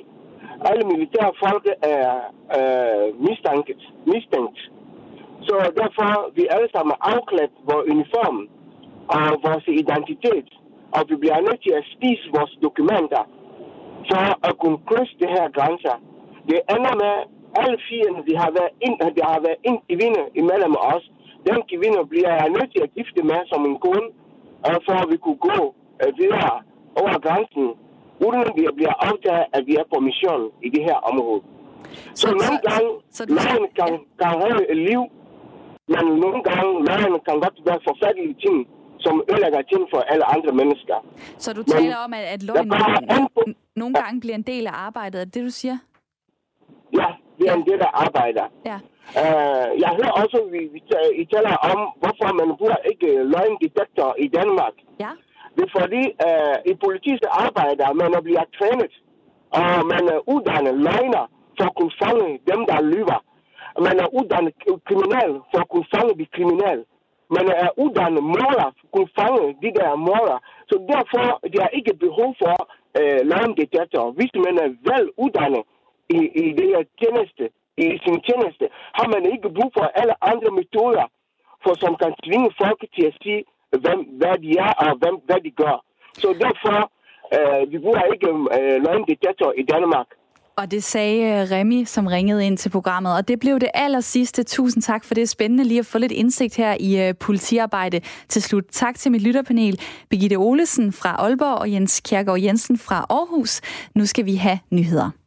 Alle militære folk er øh, mistænkt. mistænkt. Så derfor vi alle sammen afklædt vores uniform og vores identitet. Og vi bliver nødt til at spise vores dokumenter for at kunne krydse de her grænser. Det ender med, alle fire, de har været ind, de har været en kvinde imellem os. Den kvinde bliver jeg nødt til at gifte med som en kone, og for at vi kunne gå øh, videre over grænsen, uden at vi bliver aftaget, at vi er på mission i det her område. Så, så nogle gange, så, så løgn kan, kan have et liv, men nogle gange løgn kan godt være forfærdelige ting, som ødelægger ting for alle andre mennesker. Så du taler men, om, at, at løgn nogle, nogle gange bliver en del af arbejdet, er det det, du siger? Ja, det er en del af arbejdet. Ja. Uh, jeg hører også, at vi, vi I taler om, hvorfor man bruger ikke løgndetektor i Danmark. Ja. Det er fordi, uh, i politiske arbejder, man bliver trænet, og man er uddannet løgner for at kunne fange dem, der lyver. Man er uddannet kriminal for at kunne fange de kriminelle. Man er uddannet måler kunne fange de der måler. Så derfor der er ikke behov for øh, løgndetektor. Hvis man er vel uddannet i, i det her tjeneste, i sin tjeneste, har man ikke brug for alle andre metoder, for som kan tvinge folk til at sige, hvem, hvad de er og hvem, hvad de gør. Så derfor, øh, vi bruger ikke øh, løgndetektor i Danmark. Og det sagde øh, Remy, som ringede ind til programmet. Og det blev det aller sidste. Tusind tak for det. Spændende lige at få lidt indsigt her i øh, politiarbejde til slut. Tak til mit lytterpanel, Birgitte Olesen fra Aalborg og Jens Kjærgaard Jensen fra Aarhus. Nu skal vi have nyheder.